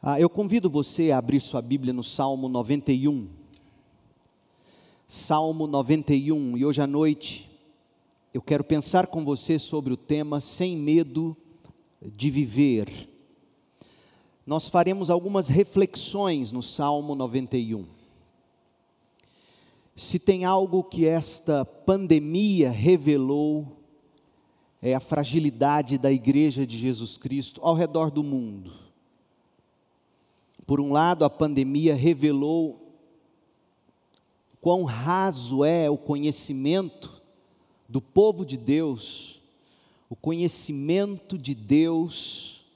Ah, eu convido você a abrir sua Bíblia no Salmo 91. Salmo 91, e hoje à noite eu quero pensar com você sobre o tema Sem Medo de Viver. Nós faremos algumas reflexões no Salmo 91. Se tem algo que esta pandemia revelou, é a fragilidade da igreja de Jesus Cristo ao redor do mundo por um lado, a pandemia revelou quão raso é o conhecimento do povo de Deus, o conhecimento de Deus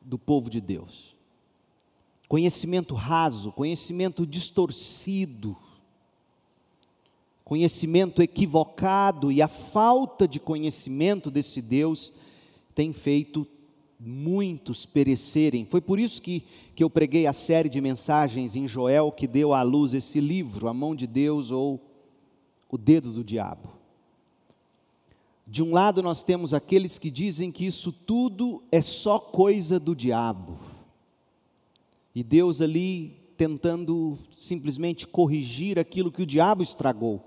do povo de Deus. Conhecimento raso, conhecimento distorcido, conhecimento equivocado e a falta de conhecimento desse Deus tem feito muitos perecerem. Foi por isso que, que eu preguei a série de mensagens em Joel que deu à luz esse livro, A Mão de Deus ou O Dedo do Diabo. De um lado, nós temos aqueles que dizem que isso tudo é só coisa do diabo. E Deus ali tentando simplesmente corrigir aquilo que o diabo estragou.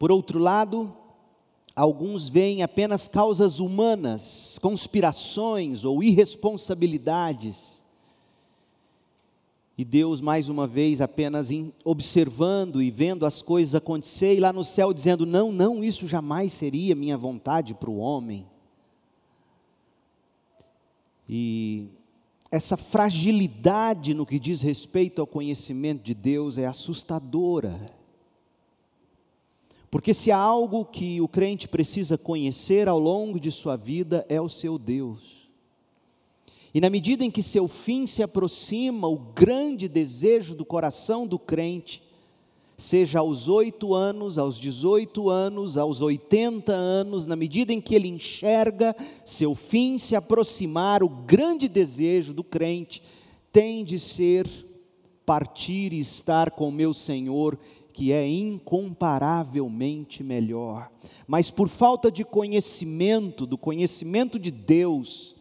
Por outro lado, alguns veem apenas causas humanas, conspirações ou irresponsabilidades. E Deus, mais uma vez, apenas observando e vendo as coisas acontecer, e lá no céu dizendo: Não, não, isso jamais seria minha vontade para o homem. E essa fragilidade no que diz respeito ao conhecimento de Deus é assustadora. Porque se há algo que o crente precisa conhecer ao longo de sua vida é o seu Deus. E na medida em que seu fim se aproxima, o grande desejo do coração do crente, seja aos oito anos, aos dezoito anos, aos oitenta anos, na medida em que ele enxerga seu fim se aproximar, o grande desejo do crente tem de ser partir e estar com meu Senhor que é incomparavelmente melhor. Mas por falta de conhecimento, do conhecimento de Deus,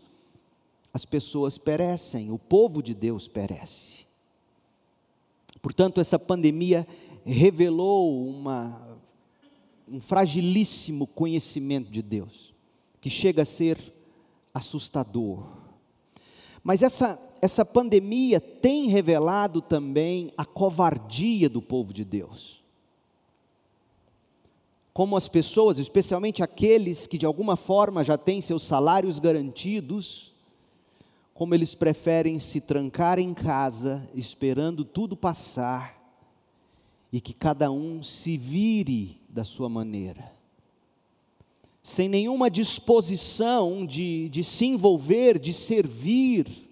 as pessoas perecem, o povo de Deus perece. Portanto, essa pandemia revelou uma, um fragilíssimo conhecimento de Deus, que chega a ser assustador. Mas essa essa pandemia tem revelado também a covardia do povo de Deus. Como as pessoas, especialmente aqueles que de alguma forma já têm seus salários garantidos, como eles preferem se trancar em casa, esperando tudo passar, e que cada um se vire da sua maneira, sem nenhuma disposição de, de se envolver, de servir,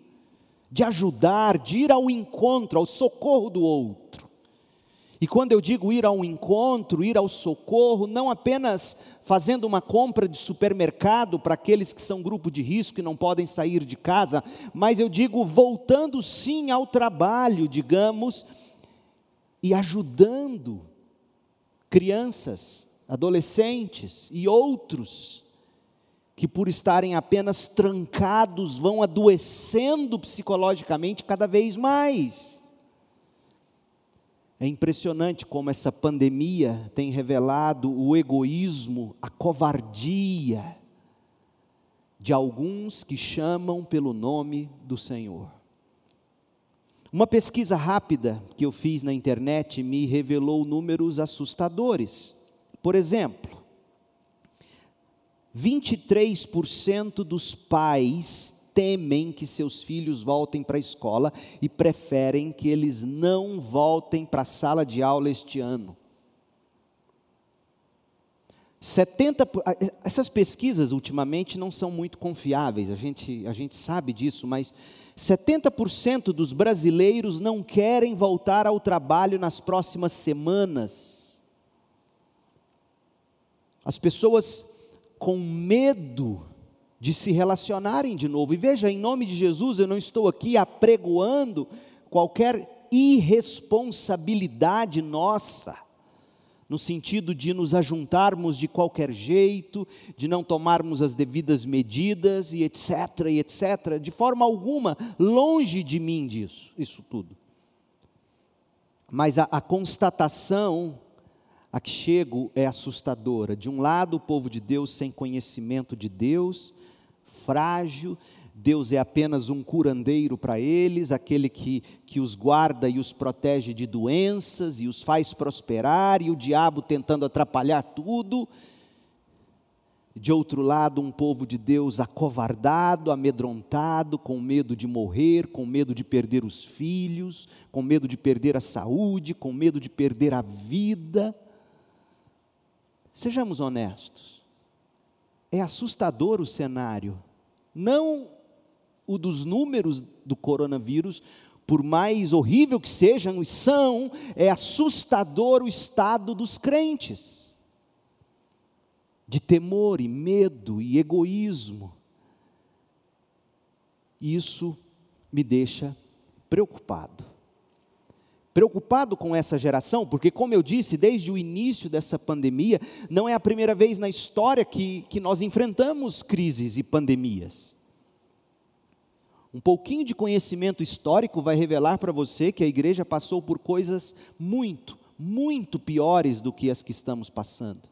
de ajudar, de ir ao encontro, ao socorro do outro. E quando eu digo ir ao encontro, ir ao socorro, não apenas fazendo uma compra de supermercado para aqueles que são grupo de risco e não podem sair de casa, mas eu digo voltando sim ao trabalho, digamos, e ajudando crianças, adolescentes e outros que por estarem apenas trancados vão adoecendo psicologicamente cada vez mais. É impressionante como essa pandemia tem revelado o egoísmo, a covardia de alguns que chamam pelo nome do Senhor. Uma pesquisa rápida que eu fiz na internet me revelou números assustadores. Por exemplo, 23% dos pais temem que seus filhos voltem para a escola e preferem que eles não voltem para a sala de aula este ano. 70, essas pesquisas ultimamente não são muito confiáveis, a gente, a gente sabe disso, mas 70% dos brasileiros não querem voltar ao trabalho nas próximas semanas. As pessoas com medo de se relacionarem de novo. E veja, em nome de Jesus, eu não estou aqui apregoando qualquer irresponsabilidade nossa. no sentido de nos ajuntarmos de qualquer jeito, de não tomarmos as devidas medidas e etc, e etc, de forma alguma, longe de mim disso, isso tudo. Mas a, a constatação a que chego é assustadora. De um lado, o povo de Deus sem conhecimento de Deus, frágil, Deus é apenas um curandeiro para eles, aquele que, que os guarda e os protege de doenças e os faz prosperar, e o diabo tentando atrapalhar tudo. De outro lado, um povo de Deus acovardado, amedrontado, com medo de morrer, com medo de perder os filhos, com medo de perder a saúde, com medo de perder a vida. Sejamos honestos, é assustador o cenário. Não o dos números do coronavírus, por mais horrível que sejam e são, é assustador o estado dos crentes, de temor e medo e egoísmo. Isso me deixa preocupado. Preocupado com essa geração, porque, como eu disse, desde o início dessa pandemia, não é a primeira vez na história que, que nós enfrentamos crises e pandemias. Um pouquinho de conhecimento histórico vai revelar para você que a igreja passou por coisas muito, muito piores do que as que estamos passando.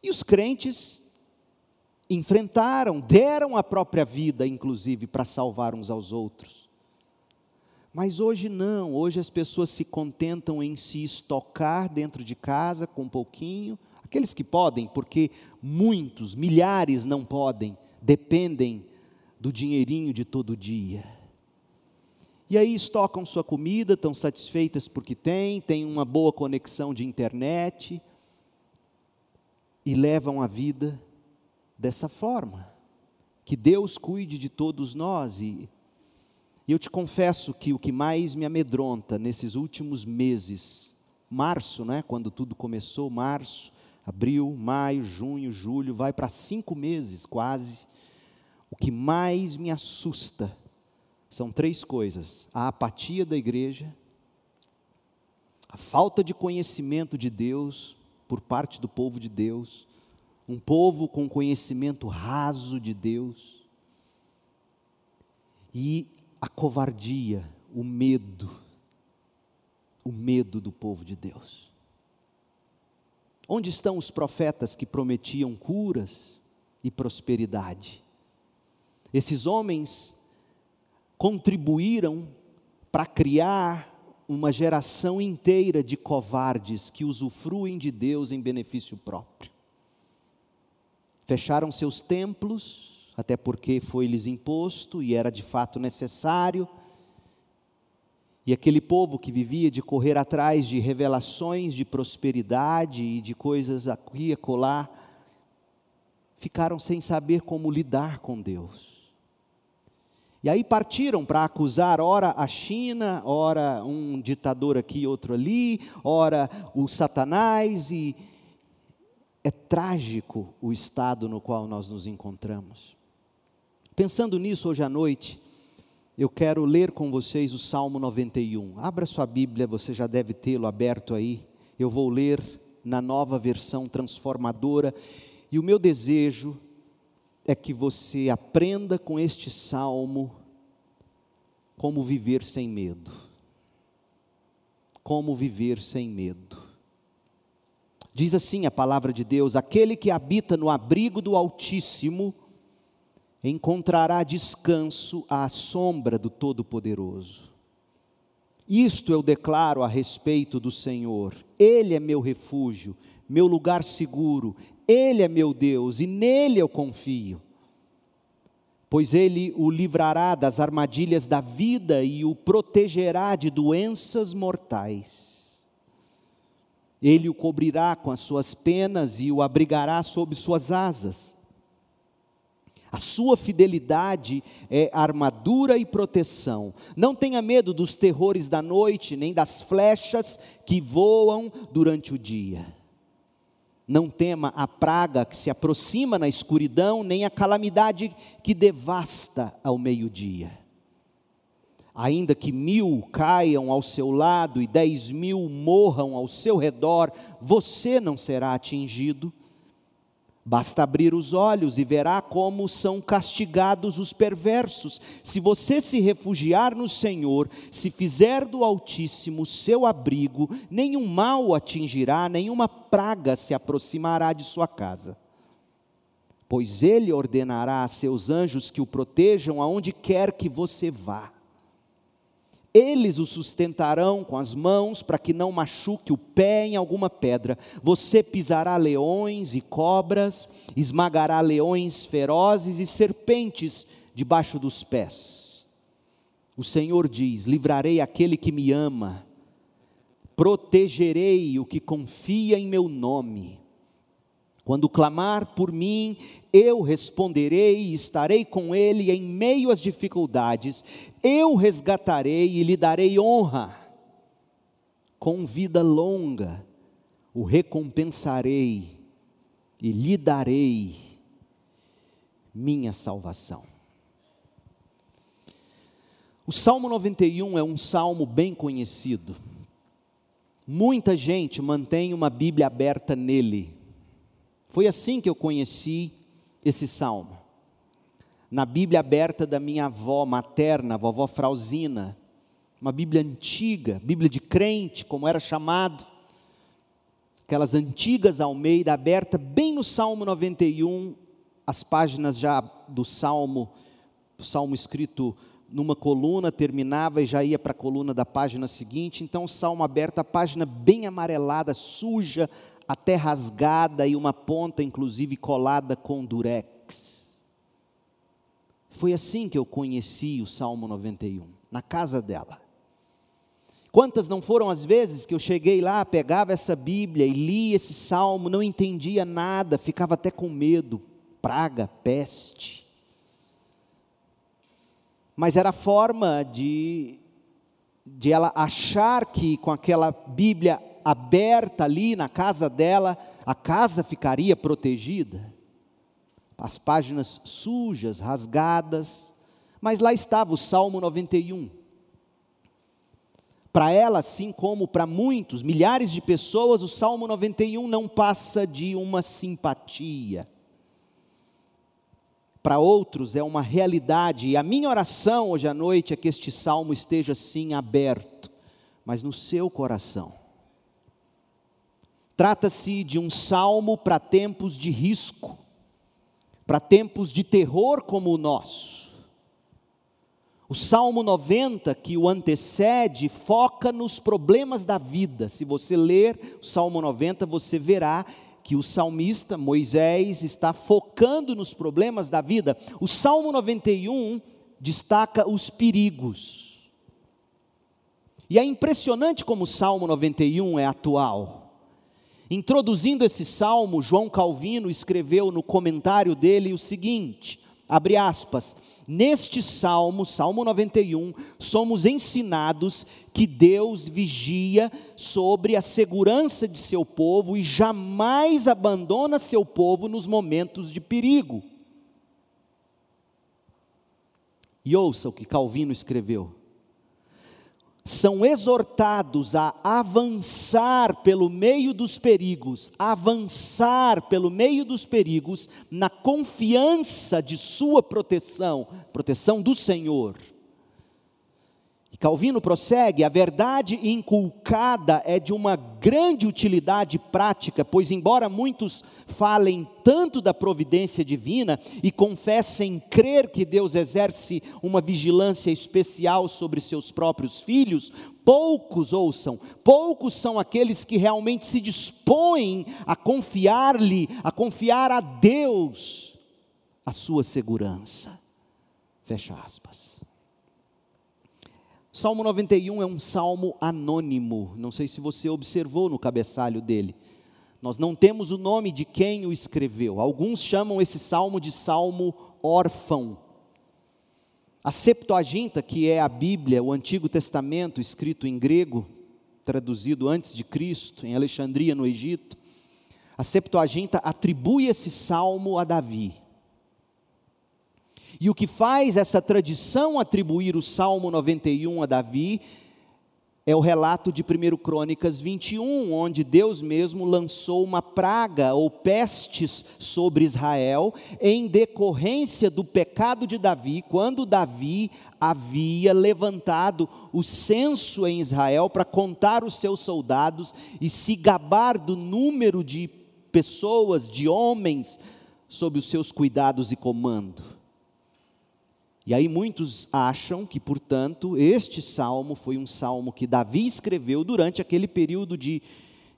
E os crentes enfrentaram, deram a própria vida, inclusive, para salvar uns aos outros. Mas hoje não, hoje as pessoas se contentam em se estocar dentro de casa com um pouquinho, aqueles que podem, porque muitos, milhares não podem, dependem do dinheirinho de todo dia. E aí estocam sua comida, estão satisfeitas porque têm, têm uma boa conexão de internet e levam a vida dessa forma. Que Deus cuide de todos nós e e eu te confesso que o que mais me amedronta nesses últimos meses, março, né, quando tudo começou, março, abril, maio, junho, julho, vai para cinco meses quase, o que mais me assusta são três coisas: a apatia da igreja, a falta de conhecimento de Deus por parte do povo de Deus, um povo com conhecimento raso de Deus, e a covardia, o medo, o medo do povo de Deus. Onde estão os profetas que prometiam curas e prosperidade? Esses homens contribuíram para criar uma geração inteira de covardes que usufruem de Deus em benefício próprio. Fecharam seus templos, até porque foi-lhes imposto e era de fato necessário. E aquele povo que vivia de correr atrás de revelações de prosperidade e de coisas aqui e acolá, ficaram sem saber como lidar com Deus. E aí partiram para acusar, ora a China, ora um ditador aqui, outro ali, ora o Satanás, e é trágico o estado no qual nós nos encontramos. Pensando nisso hoje à noite, eu quero ler com vocês o Salmo 91. Abra sua Bíblia, você já deve tê-lo aberto aí. Eu vou ler na nova versão transformadora, e o meu desejo é que você aprenda com este salmo como viver sem medo. Como viver sem medo. Diz assim a palavra de Deus: aquele que habita no abrigo do Altíssimo encontrará descanso à sombra do Todo-Poderoso. Isto eu declaro a respeito do Senhor: Ele é meu refúgio, meu lugar seguro, ele é meu Deus e nele eu confio. Pois ele o livrará das armadilhas da vida e o protegerá de doenças mortais. Ele o cobrirá com as suas penas e o abrigará sob suas asas. A sua fidelidade é armadura e proteção. Não tenha medo dos terrores da noite, nem das flechas que voam durante o dia não tema a praga que se aproxima na escuridão, nem a calamidade que devasta ao meio-dia. Ainda que mil caiam ao seu lado e dez mil morram ao seu redor, você não será atingido. Basta abrir os olhos e verá como são castigados os perversos. Se você se refugiar no Senhor, se fizer do Altíssimo seu abrigo, nenhum mal o atingirá, nenhuma praga se aproximará de sua casa. Pois ele ordenará a seus anjos que o protejam aonde quer que você vá. Eles o sustentarão com as mãos para que não machuque o pé em alguma pedra. Você pisará leões e cobras, esmagará leões ferozes e serpentes debaixo dos pés. O Senhor diz: Livrarei aquele que me ama, protegerei o que confia em meu nome. Quando clamar por mim, eu responderei e estarei com ele em meio às dificuldades. Eu resgatarei e lhe darei honra. Com vida longa o recompensarei e lhe darei minha salvação. O Salmo 91 é um salmo bem conhecido. Muita gente mantém uma Bíblia aberta nele. Foi assim que eu conheci esse salmo. Na Bíblia aberta da minha avó materna, vovó Frauzina, uma Bíblia antiga, Bíblia de crente, como era chamado, aquelas antigas Almeida aberta bem no Salmo 91, as páginas já do Salmo, o Salmo escrito numa coluna, terminava e já ia para a coluna da página seguinte, então o Salmo aberto, a página bem amarelada, suja, até rasgada e uma ponta inclusive colada com durex. Foi assim que eu conheci o Salmo 91, na casa dela. Quantas não foram as vezes que eu cheguei lá, pegava essa Bíblia e lia esse salmo, não entendia nada, ficava até com medo, praga, peste. Mas era a forma de, de ela achar que com aquela Bíblia aberta ali na casa dela, a casa ficaria protegida. As páginas sujas, rasgadas, mas lá estava o Salmo 91. Para ela, assim como para muitos, milhares de pessoas, o Salmo 91 não passa de uma simpatia. Para outros é uma realidade, e a minha oração hoje à noite é que este salmo esteja sim aberto, mas no seu coração Trata-se de um salmo para tempos de risco, para tempos de terror como o nosso. O Salmo 90, que o antecede, foca nos problemas da vida. Se você ler o Salmo 90, você verá que o salmista Moisés está focando nos problemas da vida. O Salmo 91 destaca os perigos. E é impressionante como o Salmo 91 é atual. Introduzindo esse salmo, João Calvino escreveu no comentário dele o seguinte: abre aspas, neste salmo, Salmo 91, somos ensinados que Deus vigia sobre a segurança de seu povo e jamais abandona seu povo nos momentos de perigo. E ouça o que Calvino escreveu são exortados a avançar pelo meio dos perigos, avançar pelo meio dos perigos na confiança de sua proteção, proteção do Senhor. E Calvino prossegue: a verdade inculcada é de uma grande utilidade prática, pois, embora muitos falem tanto da providência divina e confessem crer que Deus exerce uma vigilância especial sobre seus próprios filhos, poucos ouçam, poucos são aqueles que realmente se dispõem a confiar-lhe, a confiar a Deus a sua segurança. Fecha aspas. Salmo 91 é um salmo anônimo, não sei se você observou no cabeçalho dele. Nós não temos o nome de quem o escreveu. Alguns chamam esse salmo de salmo órfão. A Septuaginta, que é a Bíblia, o Antigo Testamento escrito em grego, traduzido antes de Cristo, em Alexandria, no Egito, a Septuaginta atribui esse salmo a Davi. E o que faz essa tradição atribuir o Salmo 91 a Davi é o relato de 1 Crônicas 21, onde Deus mesmo lançou uma praga ou pestes sobre Israel em decorrência do pecado de Davi, quando Davi havia levantado o censo em Israel para contar os seus soldados e se gabar do número de pessoas, de homens, sob os seus cuidados e comando. E aí muitos acham que, portanto, este salmo foi um salmo que Davi escreveu durante aquele período de,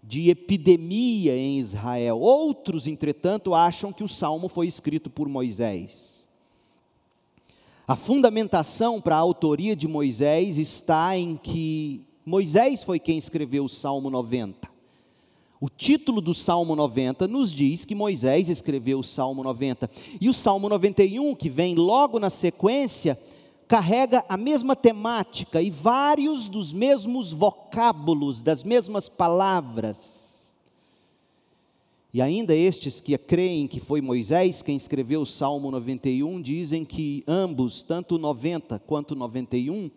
de epidemia em Israel. Outros, entretanto, acham que o salmo foi escrito por Moisés. A fundamentação para a autoria de Moisés está em que Moisés foi quem escreveu o Salmo 90. O título do Salmo 90 nos diz que Moisés escreveu o Salmo 90. E o Salmo 91, que vem logo na sequência, carrega a mesma temática e vários dos mesmos vocábulos, das mesmas palavras. E ainda estes que creem que foi Moisés quem escreveu o Salmo 91 dizem que ambos, tanto 90 quanto 91,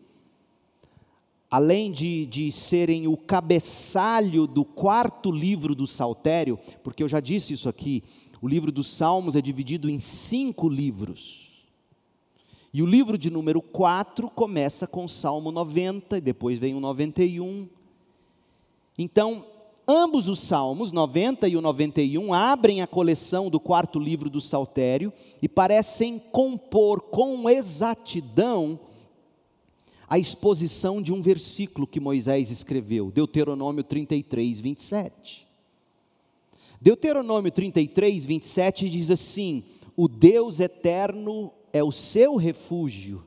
além de, de serem o cabeçalho do quarto livro do Saltério, porque eu já disse isso aqui, o livro dos Salmos é dividido em cinco livros. E o livro de número 4 começa com o Salmo 90, e depois vem o 91. Então, ambos os Salmos, 90 e o 91, abrem a coleção do quarto livro do Saltério e parecem compor com exatidão a exposição de um versículo que Moisés escreveu, Deuteronômio 33, 27. Deuteronômio 33, 27 diz assim: O Deus eterno é o seu refúgio.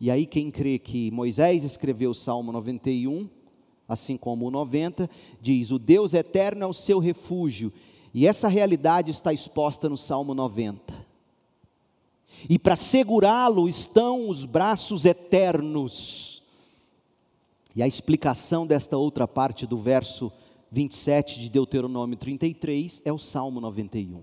E aí, quem crê que Moisés escreveu o Salmo 91, assim como o 90, diz: O Deus eterno é o seu refúgio. E essa realidade está exposta no Salmo 90 e para segurá-lo estão os braços eternos. E a explicação desta outra parte do verso 27 de Deuteronômio 33 é o Salmo 91.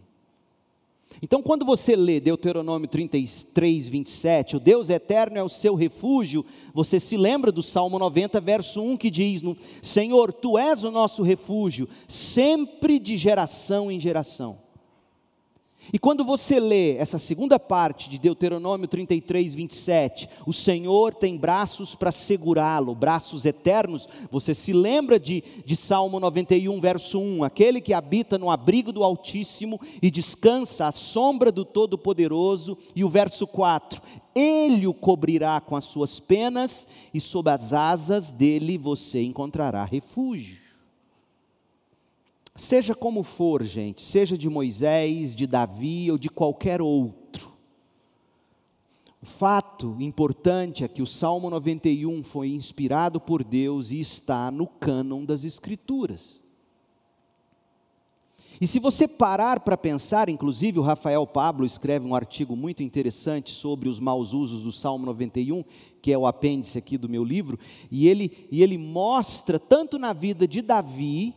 Então, quando você lê Deuteronômio 33, 27, o Deus eterno é o seu refúgio, você se lembra do Salmo 90, verso 1, que diz: Senhor, tu és o nosso refúgio, sempre de geração em geração. E quando você lê essa segunda parte de Deuteronômio 33, 27, o Senhor tem braços para segurá-lo, braços eternos, você se lembra de, de Salmo 91, verso 1: aquele que habita no abrigo do Altíssimo e descansa à sombra do Todo-Poderoso, e o verso 4: ele o cobrirá com as suas penas, e sob as asas dele você encontrará refúgio. Seja como for, gente, seja de Moisés, de Davi ou de qualquer outro. O fato importante é que o Salmo 91 foi inspirado por Deus e está no cânon das Escrituras. E se você parar para pensar, inclusive o Rafael Pablo escreve um artigo muito interessante sobre os maus usos do Salmo 91, que é o apêndice aqui do meu livro, e ele, e ele mostra tanto na vida de Davi,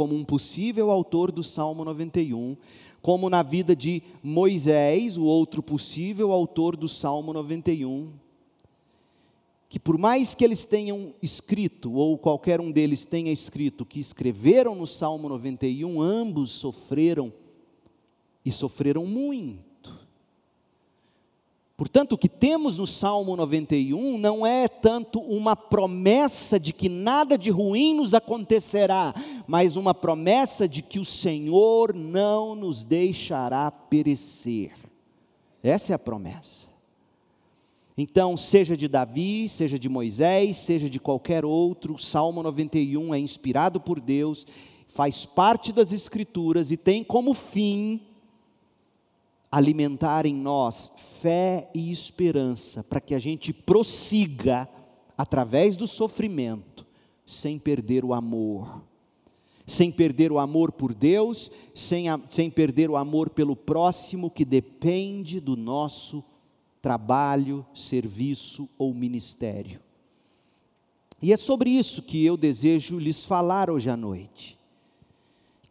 como um possível autor do Salmo 91, como na vida de Moisés, o outro possível autor do Salmo 91. Que por mais que eles tenham escrito, ou qualquer um deles tenha escrito, que escreveram no Salmo 91, ambos sofreram, e sofreram muito. Portanto, o que temos no Salmo 91 não é tanto uma promessa de que nada de ruim nos acontecerá, mas uma promessa de que o Senhor não nos deixará perecer. Essa é a promessa. Então, seja de Davi, seja de Moisés, seja de qualquer outro, o Salmo 91 é inspirado por Deus, faz parte das Escrituras e tem como fim alimentar em nós fé e esperança, para que a gente prossiga através do sofrimento, sem perder o amor. Sem perder o amor por Deus, sem, a, sem perder o amor pelo próximo, que depende do nosso trabalho, serviço ou ministério. E é sobre isso que eu desejo lhes falar hoje à noite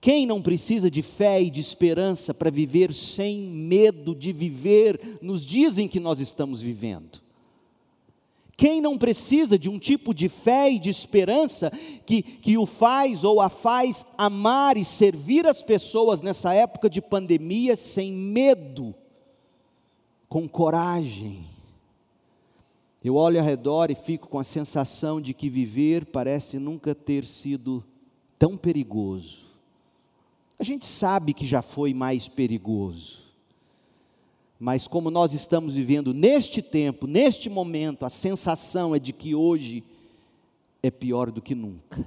Quem não precisa de fé e de esperança para viver sem medo de viver nos dias em que nós estamos vivendo? Quem não precisa de um tipo de fé e de esperança que, que o faz ou a faz amar e servir as pessoas nessa época de pandemia sem medo, com coragem? Eu olho ao redor e fico com a sensação de que viver parece nunca ter sido tão perigoso. A gente sabe que já foi mais perigoso. Mas como nós estamos vivendo neste tempo, neste momento, a sensação é de que hoje é pior do que nunca.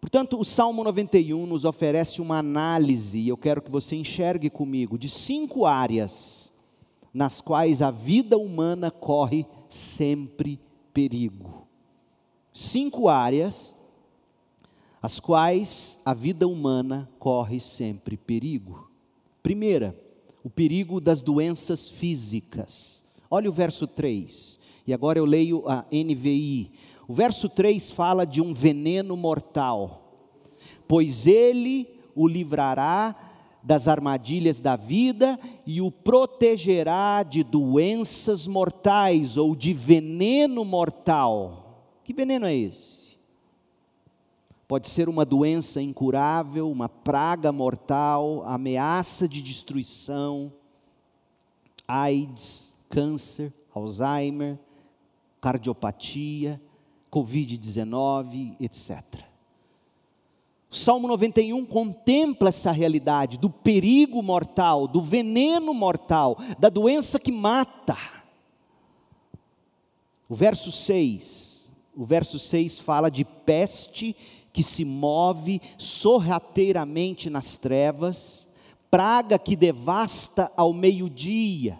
Portanto, o Salmo 91 nos oferece uma análise, e eu quero que você enxergue comigo, de cinco áreas nas quais a vida humana corre sempre perigo. Cinco áreas as quais a vida humana corre sempre perigo. Primeira, o perigo das doenças físicas. Olha o verso 3, e agora eu leio a NVI. O verso 3 fala de um veneno mortal, pois ele o livrará das armadilhas da vida e o protegerá de doenças mortais ou de veneno mortal. Que veneno é esse? Pode ser uma doença incurável, uma praga mortal, ameaça de destruição, AIDS, câncer, Alzheimer, cardiopatia, Covid-19, etc. O Salmo 91 contempla essa realidade do perigo mortal, do veneno mortal, da doença que mata. O verso 6, o verso 6 fala de peste que se move sorrateiramente nas trevas, praga que devasta ao meio-dia.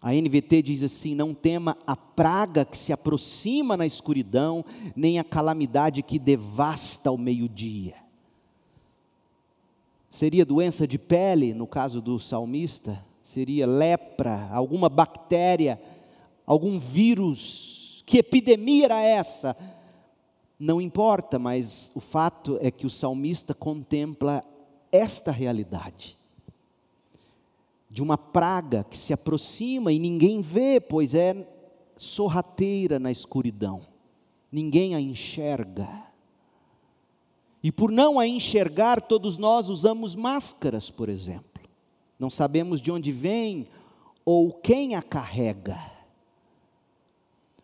A NVT diz assim: não tema a praga que se aproxima na escuridão, nem a calamidade que devasta ao meio-dia. Seria doença de pele, no caso do salmista? Seria lepra, alguma bactéria, algum vírus? Que epidemia era essa? Não importa, mas o fato é que o salmista contempla esta realidade de uma praga que se aproxima e ninguém vê, pois é sorrateira na escuridão, ninguém a enxerga. E por não a enxergar, todos nós usamos máscaras, por exemplo. Não sabemos de onde vem ou quem a carrega.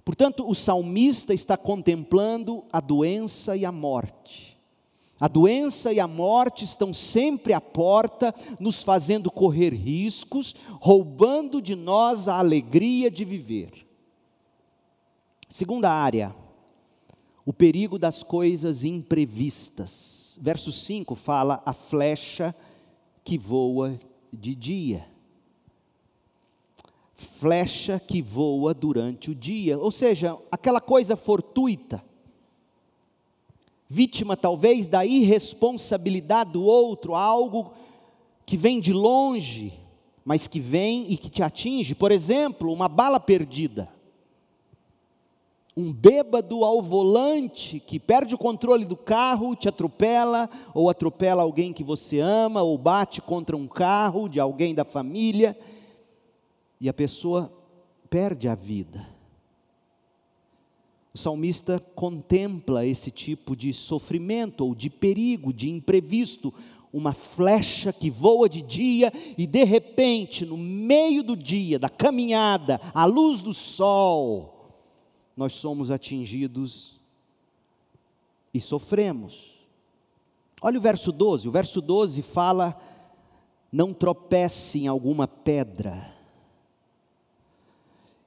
Portanto, o salmista está contemplando a doença e a morte. A doença e a morte estão sempre à porta, nos fazendo correr riscos, roubando de nós a alegria de viver. Segunda área, o perigo das coisas imprevistas. Verso 5 fala a flecha que voa de dia flecha que voa durante o dia, ou seja, aquela coisa fortuita, vítima talvez da irresponsabilidade do outro, algo que vem de longe, mas que vem e que te atinge, por exemplo, uma bala perdida. Um bêbado ao volante que perde o controle do carro, te atropela, ou atropela alguém que você ama, ou bate contra um carro de alguém da família e a pessoa perde a vida. O salmista contempla esse tipo de sofrimento ou de perigo, de imprevisto, uma flecha que voa de dia e de repente, no meio do dia, da caminhada, à luz do sol, nós somos atingidos e sofremos. Olha o verso 12, o verso 12 fala: não tropece em alguma pedra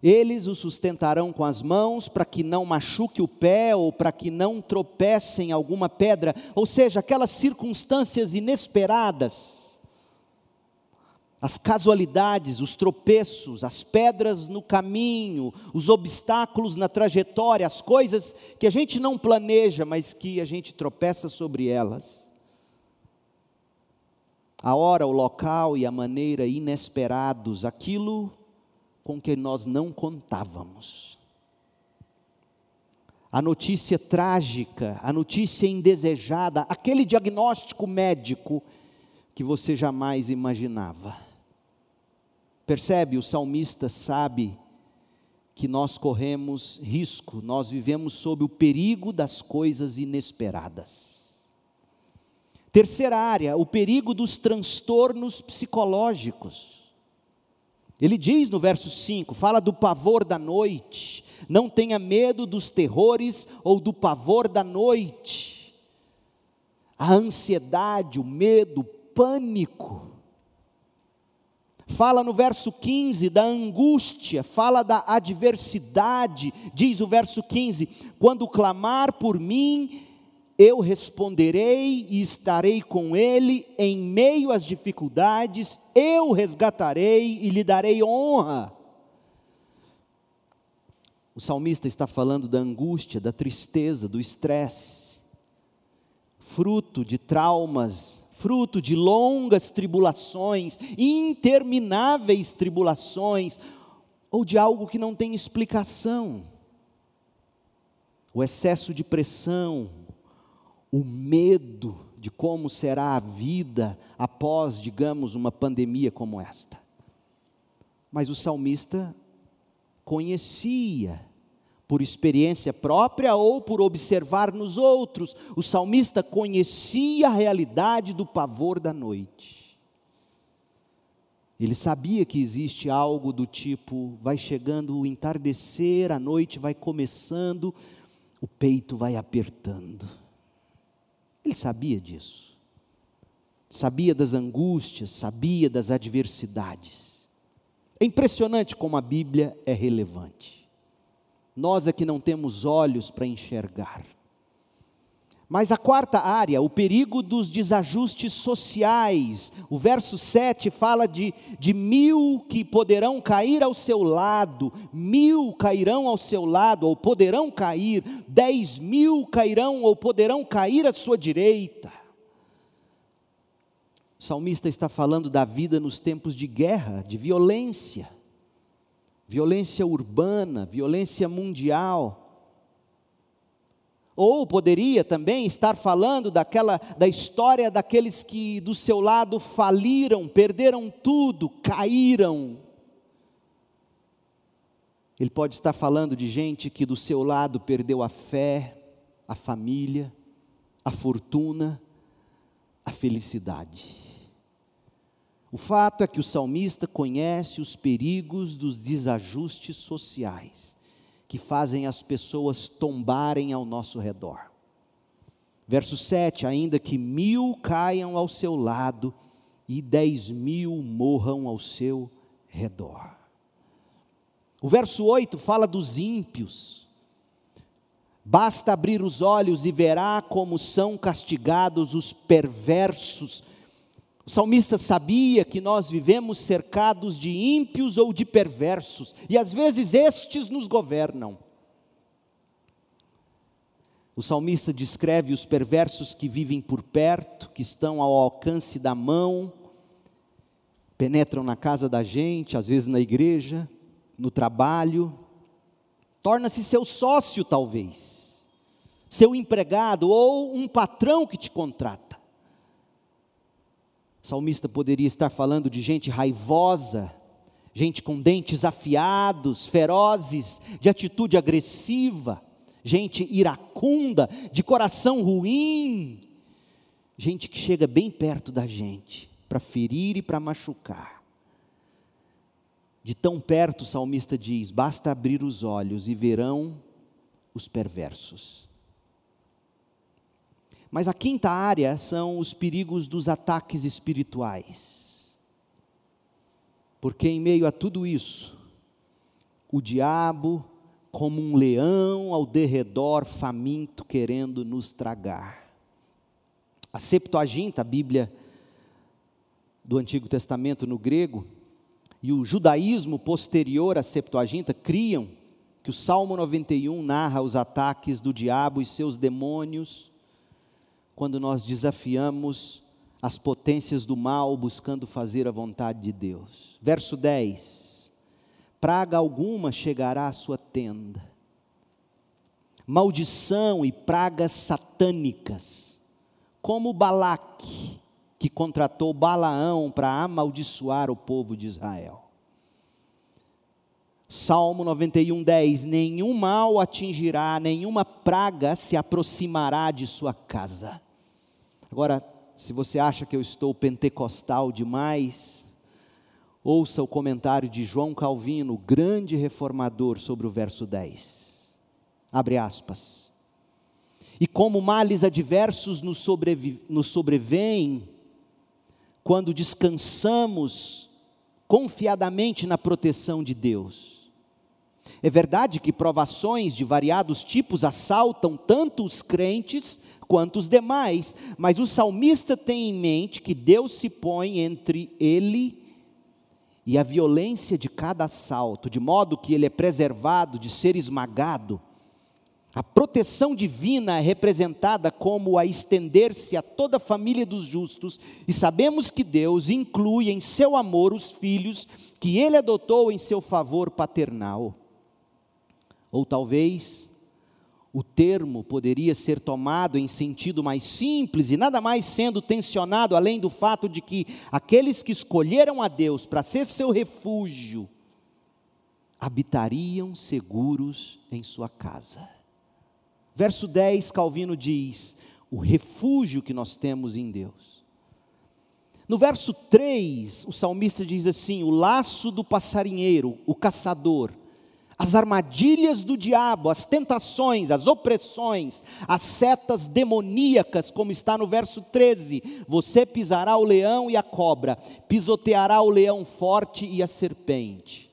eles o sustentarão com as mãos para que não machuque o pé ou para que não tropece em alguma pedra, ou seja, aquelas circunstâncias inesperadas, as casualidades, os tropeços, as pedras no caminho, os obstáculos na trajetória, as coisas que a gente não planeja, mas que a gente tropeça sobre elas. A hora, o local e a maneira inesperados, aquilo com que nós não contávamos. a notícia trágica, a notícia indesejada, aquele diagnóstico médico que você jamais imaginava. Percebe? O salmista sabe que nós corremos risco, nós vivemos sob o perigo das coisas inesperadas. Terceira área, o perigo dos transtornos psicológicos. Ele diz no verso 5: fala do pavor da noite, não tenha medo dos terrores ou do pavor da noite. A ansiedade, o medo, o pânico. Fala no verso 15 da angústia, fala da adversidade, diz o verso 15: quando clamar por mim, eu responderei e estarei com ele em meio às dificuldades, eu resgatarei e lhe darei honra. O salmista está falando da angústia, da tristeza, do estresse, fruto de traumas, fruto de longas tribulações, intermináveis tribulações, ou de algo que não tem explicação. O excesso de pressão, o medo de como será a vida após, digamos, uma pandemia como esta. Mas o salmista conhecia, por experiência própria ou por observar nos outros, o salmista conhecia a realidade do pavor da noite. Ele sabia que existe algo do tipo: vai chegando o entardecer, a noite vai começando, o peito vai apertando ele sabia disso. Sabia das angústias, sabia das adversidades. É impressionante como a Bíblia é relevante. Nós é que não temos olhos para enxergar. Mas a quarta área, o perigo dos desajustes sociais. O verso 7 fala de, de mil que poderão cair ao seu lado, mil cairão ao seu lado, ou poderão cair, dez mil cairão ou poderão cair à sua direita. O salmista está falando da vida nos tempos de guerra, de violência, violência urbana, violência mundial ou poderia também estar falando daquela da história daqueles que do seu lado faliram, perderam tudo, caíram. Ele pode estar falando de gente que do seu lado perdeu a fé, a família, a fortuna, a felicidade. O fato é que o salmista conhece os perigos dos desajustes sociais que fazem as pessoas tombarem ao nosso redor. Verso 7: ainda que mil caiam ao seu lado e dez mil morram ao seu redor. O verso 8 fala dos ímpios. Basta abrir os olhos e verá como são castigados os perversos o salmista sabia que nós vivemos cercados de ímpios ou de perversos, e às vezes estes nos governam. O salmista descreve os perversos que vivem por perto, que estão ao alcance da mão, penetram na casa da gente, às vezes na igreja, no trabalho, torna-se seu sócio, talvez, seu empregado ou um patrão que te contrata. O salmista poderia estar falando de gente raivosa, gente com dentes afiados, ferozes, de atitude agressiva, gente iracunda, de coração ruim, gente que chega bem perto da gente para ferir e para machucar. De tão perto, o salmista diz: basta abrir os olhos e verão os perversos. Mas a quinta área são os perigos dos ataques espirituais. Porque em meio a tudo isso, o diabo, como um leão ao derredor faminto, querendo nos tragar. A Septuaginta, a Bíblia do Antigo Testamento no grego, e o judaísmo posterior à Septuaginta criam que o Salmo 91 narra os ataques do diabo e seus demônios quando nós desafiamos as potências do mal buscando fazer a vontade de Deus. Verso 10: Praga alguma chegará à sua tenda, maldição e pragas satânicas, como Balaque, que contratou Balaão para amaldiçoar o povo de Israel. Salmo 91, 10: Nenhum mal atingirá, nenhuma praga se aproximará de sua casa. Agora, se você acha que eu estou pentecostal demais, ouça o comentário de João Calvino, grande reformador, sobre o verso 10. Abre aspas. E como males adversos nos, sobrevi nos sobrevêm, quando descansamos confiadamente na proteção de Deus é verdade que provações de variados tipos assaltam tanto os crentes quanto os demais, mas o salmista tem em mente que Deus se põe entre ele e a violência de cada assalto, de modo que ele é preservado de ser esmagado. A proteção divina é representada como a estender-se a toda a família dos justos, e sabemos que Deus inclui em seu amor os filhos que ele adotou em seu favor paternal. Ou talvez o termo poderia ser tomado em sentido mais simples e nada mais sendo tensionado além do fato de que aqueles que escolheram a Deus para ser seu refúgio habitariam seguros em sua casa. Verso 10, Calvino diz: o refúgio que nós temos em Deus. No verso 3, o salmista diz assim: o laço do passarinheiro, o caçador, as armadilhas do diabo, as tentações, as opressões, as setas demoníacas, como está no verso 13: você pisará o leão e a cobra, pisoteará o leão forte e a serpente.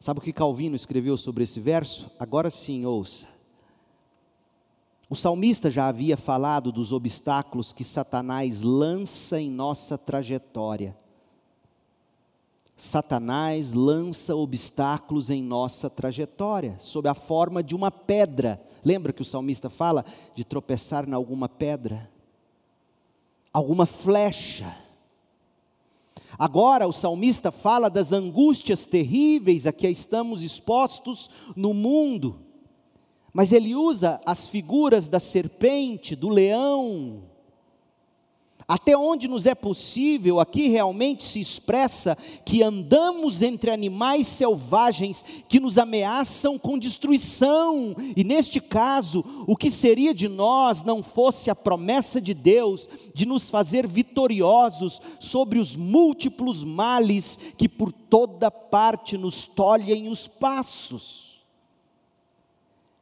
Sabe o que Calvino escreveu sobre esse verso? Agora sim, ouça. O salmista já havia falado dos obstáculos que Satanás lança em nossa trajetória. Satanás lança obstáculos em nossa trajetória, sob a forma de uma pedra. Lembra que o salmista fala de tropeçar em alguma pedra? Alguma flecha. Agora o salmista fala das angústias terríveis a que estamos expostos no mundo, mas ele usa as figuras da serpente, do leão, até onde nos é possível, aqui realmente se expressa que andamos entre animais selvagens que nos ameaçam com destruição, e neste caso, o que seria de nós não fosse a promessa de Deus de nos fazer vitoriosos sobre os múltiplos males que por toda parte nos tolhem os passos.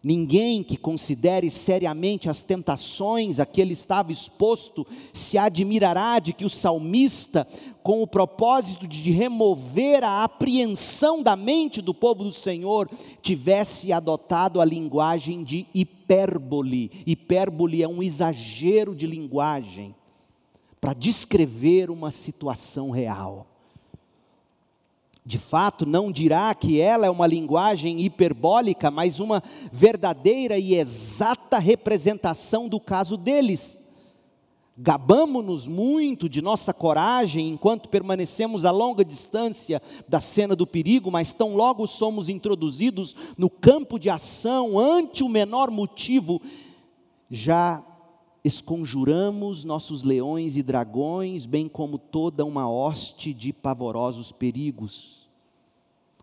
Ninguém que considere seriamente as tentações a que ele estava exposto se admirará de que o salmista, com o propósito de remover a apreensão da mente do povo do Senhor, tivesse adotado a linguagem de hipérbole. Hipérbole é um exagero de linguagem para descrever uma situação real de fato, não dirá que ela é uma linguagem hiperbólica, mas uma verdadeira e exata representação do caso deles. Gabamos-nos muito de nossa coragem enquanto permanecemos a longa distância da cena do perigo, mas tão logo somos introduzidos no campo de ação ante o menor motivo, já esconjuramos nossos leões e dragões, bem como toda uma hoste de pavorosos perigos.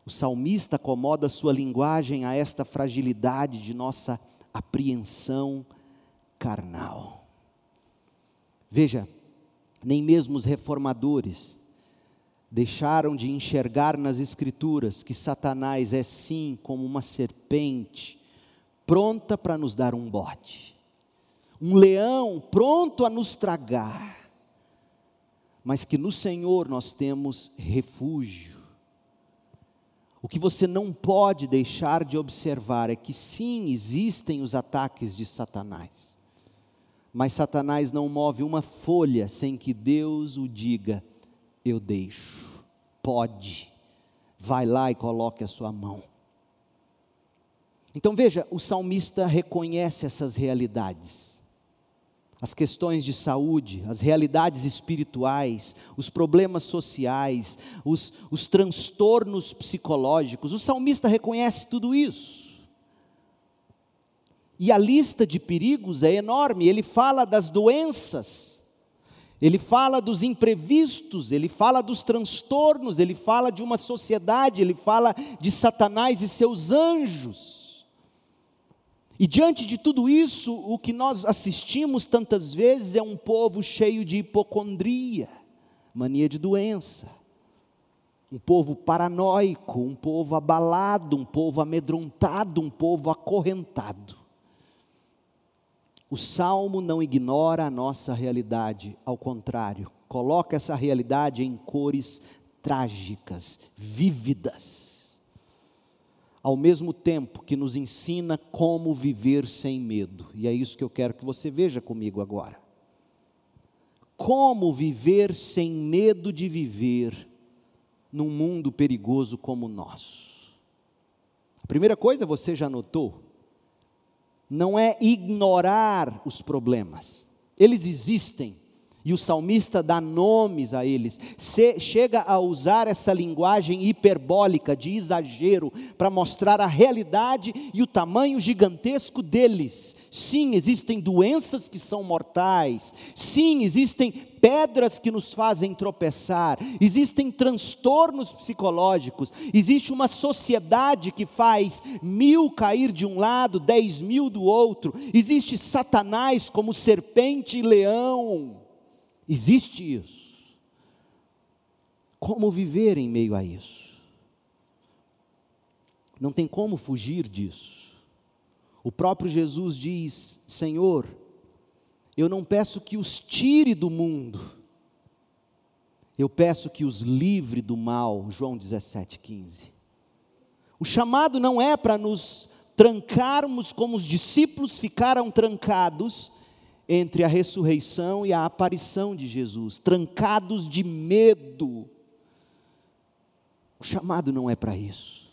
O salmista acomoda sua linguagem a esta fragilidade de nossa apreensão carnal. Veja, nem mesmo os reformadores deixaram de enxergar nas Escrituras que Satanás é sim como uma serpente, pronta para nos dar um bote, um leão pronto a nos tragar, mas que no Senhor nós temos refúgio o que você não pode deixar de observar é que sim, existem os ataques de Satanás. Mas Satanás não move uma folha sem que Deus o diga: eu deixo. Pode. Vai lá e coloque a sua mão. Então veja, o salmista reconhece essas realidades as questões de saúde, as realidades espirituais, os problemas sociais, os, os transtornos psicológicos. O salmista reconhece tudo isso. E a lista de perigos é enorme. Ele fala das doenças, ele fala dos imprevistos, ele fala dos transtornos, ele fala de uma sociedade, ele fala de Satanás e seus anjos. E diante de tudo isso, o que nós assistimos tantas vezes é um povo cheio de hipocondria, mania de doença um povo paranoico, um povo abalado, um povo amedrontado, um povo acorrentado. O salmo não ignora a nossa realidade, ao contrário, coloca essa realidade em cores trágicas, vívidas, ao mesmo tempo que nos ensina como viver sem medo, e é isso que eu quero que você veja comigo agora. Como viver sem medo de viver num mundo perigoso como o nosso? A primeira coisa você já notou, não é ignorar os problemas, eles existem, e o salmista dá nomes a eles, Se, chega a usar essa linguagem hiperbólica de exagero para mostrar a realidade e o tamanho gigantesco deles. Sim, existem doenças que são mortais. Sim, existem pedras que nos fazem tropeçar. Existem transtornos psicológicos. Existe uma sociedade que faz mil cair de um lado, dez mil do outro. Existe Satanás como serpente e leão. Existe isso. Como viver em meio a isso? Não tem como fugir disso. O próprio Jesus diz: Senhor, eu não peço que os tire do mundo, eu peço que os livre do mal. João 17,15. O chamado não é para nos trancarmos como os discípulos ficaram trancados entre a ressurreição e a aparição de Jesus, trancados de medo. O chamado não é para isso.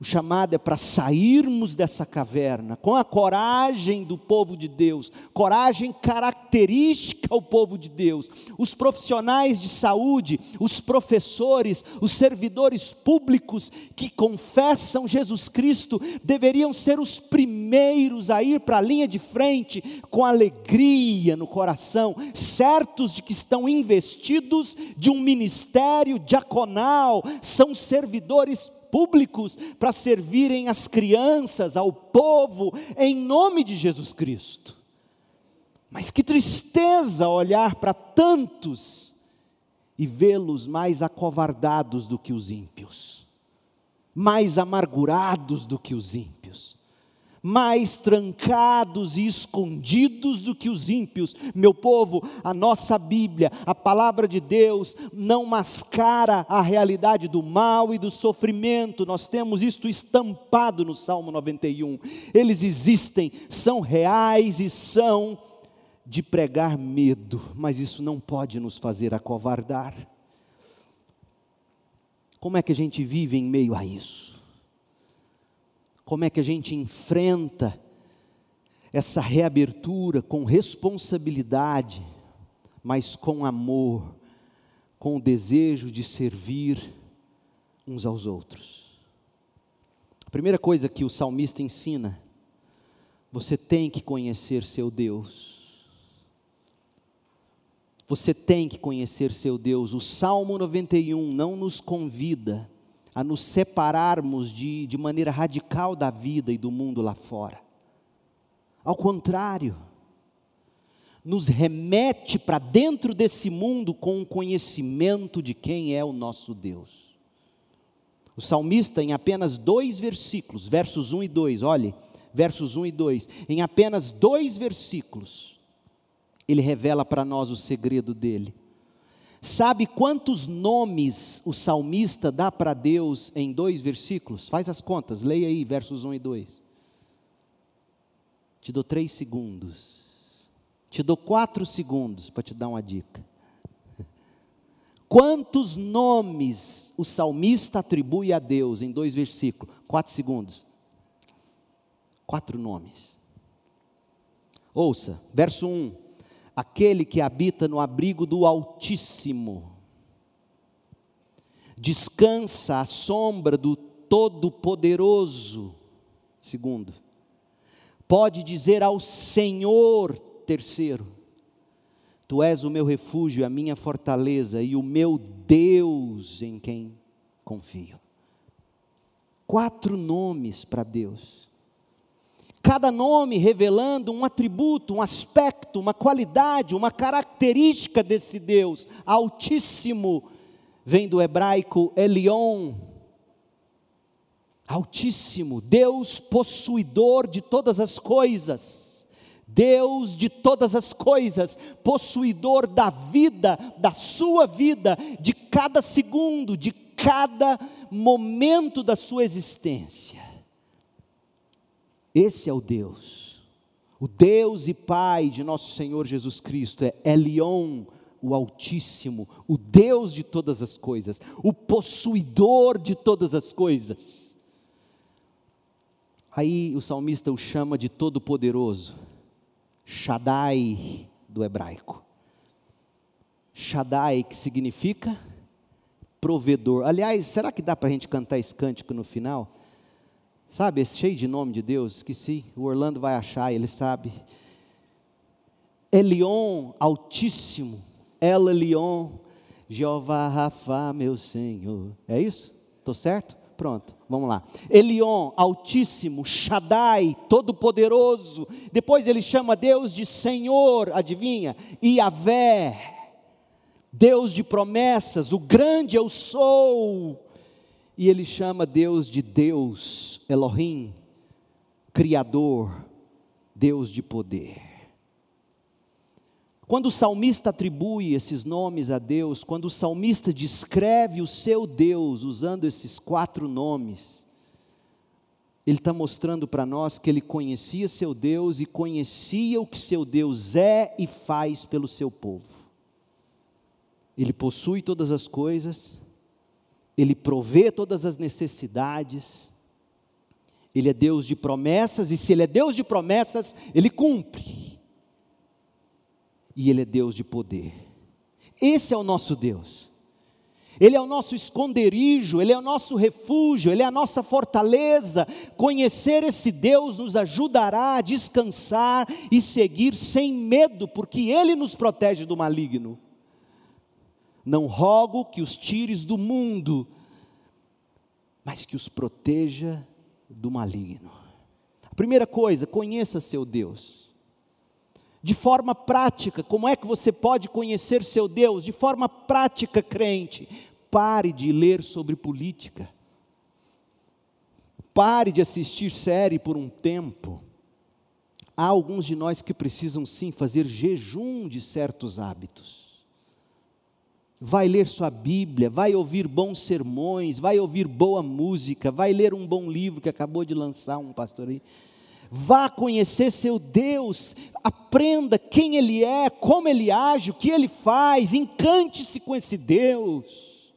O chamado é para sairmos dessa caverna com a coragem do povo de Deus, coragem característica ao povo de Deus. Os profissionais de saúde, os professores, os servidores públicos que confessam Jesus Cristo deveriam ser os primeiros a ir para a linha de frente com alegria no coração, certos de que estão investidos de um ministério diaconal, são servidores públicos públicos para servirem as crianças, ao povo, em nome de Jesus Cristo. Mas que tristeza olhar para tantos e vê-los mais acovardados do que os ímpios, mais amargurados do que os ímpios mais trancados e escondidos do que os ímpios. Meu povo, a nossa Bíblia, a palavra de Deus, não mascara a realidade do mal e do sofrimento. Nós temos isto estampado no Salmo 91. Eles existem, são reais e são de pregar medo, mas isso não pode nos fazer acovardar. Como é que a gente vive em meio a isso? Como é que a gente enfrenta essa reabertura com responsabilidade, mas com amor, com o desejo de servir uns aos outros. A primeira coisa que o salmista ensina, você tem que conhecer seu Deus. Você tem que conhecer seu Deus. O Salmo 91 não nos convida a nos separarmos de, de maneira radical da vida e do mundo lá fora. Ao contrário, nos remete para dentro desse mundo com o conhecimento de quem é o nosso Deus. O salmista, em apenas dois versículos, versos 1 e 2, olhe, versos 1 e 2, em apenas dois versículos, ele revela para nós o segredo dele. Sabe quantos nomes o salmista dá para Deus em dois versículos? Faz as contas, leia aí, versos 1 e 2. Te dou três segundos. Te dou quatro segundos para te dar uma dica. Quantos nomes o salmista atribui a Deus em dois versículos? Quatro segundos. Quatro nomes. Ouça, verso 1 aquele que habita no abrigo do Altíssimo, descansa à sombra do Todo-Poderoso. Segundo, pode dizer ao Senhor, terceiro, Tu és o meu refúgio, a minha fortaleza e o meu Deus em quem confio. Quatro nomes para Deus. Cada nome revelando um atributo, um aspecto, uma qualidade, uma característica desse Deus Altíssimo. Vem do hebraico Elion, Altíssimo, Deus possuidor de todas as coisas Deus de todas as coisas, possuidor da vida, da sua vida, de cada segundo, de cada momento da sua existência. Esse é o Deus, o Deus e Pai de nosso Senhor Jesus Cristo, é Elion, o Altíssimo, o Deus de todas as coisas, o possuidor de todas as coisas. Aí o salmista o chama de Todo-Poderoso. Shaddai do hebraico. Shaddai, que significa provedor. Aliás, será que dá para a gente cantar esse cântico no final? Sabe, esse cheio de nome de Deus, esqueci. O Orlando vai achar, ele sabe. Elion, Altíssimo. El Elion, Jeová Rafa, meu Senhor. É isso? Estou certo? Pronto, vamos lá. Elion, Altíssimo, Shaddai, Todo-Poderoso. Depois ele chama Deus de Senhor, adivinha? Iavé, Deus de promessas, o grande eu sou. E ele chama Deus de Deus, Elohim, Criador, Deus de poder. Quando o salmista atribui esses nomes a Deus, quando o salmista descreve o seu Deus usando esses quatro nomes, ele está mostrando para nós que ele conhecia seu Deus e conhecia o que seu Deus é e faz pelo seu povo. Ele possui todas as coisas, ele provê todas as necessidades, ele é Deus de promessas, e se ele é Deus de promessas, ele cumpre e Ele é Deus de poder. Esse é o nosso Deus. Ele é o nosso esconderijo, Ele é o nosso refúgio, Ele é a nossa fortaleza. Conhecer esse Deus nos ajudará a descansar e seguir sem medo, porque Ele nos protege do maligno. Não rogo que os tires do mundo, mas que os proteja do maligno. A primeira coisa, conheça seu Deus de forma prática, como é que você pode conhecer seu Deus? De forma prática, crente, pare de ler sobre política. Pare de assistir série por um tempo. Há alguns de nós que precisam sim fazer jejum de certos hábitos. Vai ler sua Bíblia, vai ouvir bons sermões, vai ouvir boa música, vai ler um bom livro que acabou de lançar um pastor aí Vá conhecer seu Deus, aprenda quem Ele é, como Ele age, o que Ele faz, encante-se com esse Deus.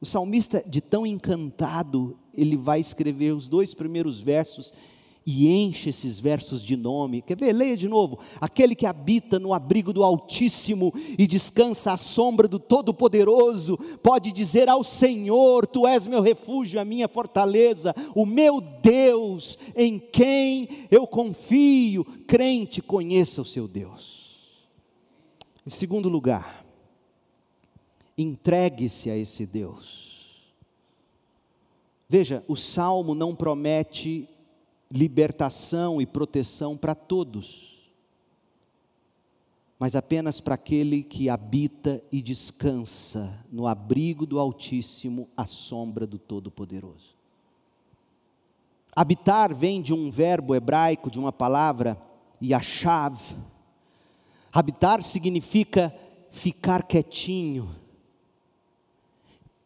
O salmista, de tão encantado, ele vai escrever os dois primeiros versos e enche esses versos de nome. Quer ver? Leia de novo. Aquele que habita no abrigo do Altíssimo e descansa à sombra do Todo-Poderoso, pode dizer ao Senhor: Tu és meu refúgio, a minha fortaleza, o meu Deus, em quem eu confio. Crente, conheça o seu Deus. Em segundo lugar, entregue-se a esse Deus. Veja, o salmo não promete libertação e proteção para todos, mas apenas para aquele que habita e descansa no abrigo do Altíssimo, à sombra do Todo-Poderoso. Habitar vem de um verbo hebraico, de uma palavra, yashav. Habitar significa ficar quietinho,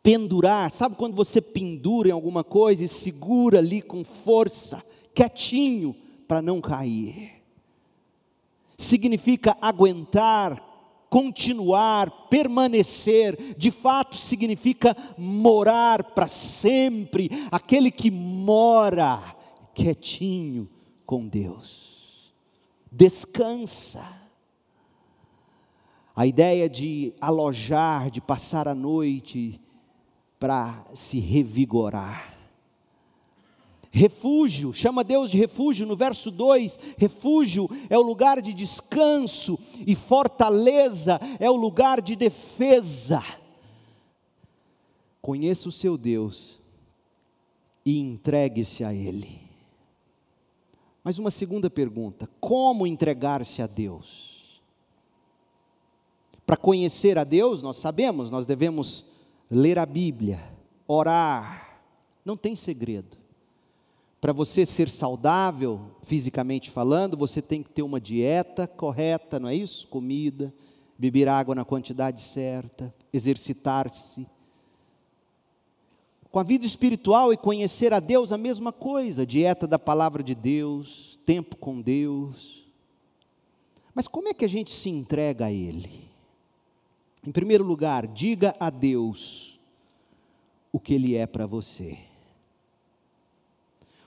pendurar. Sabe quando você pendura em alguma coisa e segura ali com força? Quietinho para não cair. Significa aguentar, continuar, permanecer, de fato significa morar para sempre, aquele que mora quietinho com Deus. Descansa. A ideia de alojar, de passar a noite para se revigorar refúgio, chama Deus de refúgio no verso 2. Refúgio é o lugar de descanso, e fortaleza é o lugar de defesa. Conheça o seu Deus e entregue-se a Ele. Mas uma segunda pergunta: como entregar-se a Deus? Para conhecer a Deus, nós sabemos, nós devemos ler a Bíblia, orar, não tem segredo. Para você ser saudável, fisicamente falando, você tem que ter uma dieta correta, não é isso? Comida, beber água na quantidade certa, exercitar-se. Com a vida espiritual e conhecer a Deus, a mesma coisa, dieta da palavra de Deus, tempo com Deus. Mas como é que a gente se entrega a Ele? Em primeiro lugar, diga a Deus o que Ele é para você.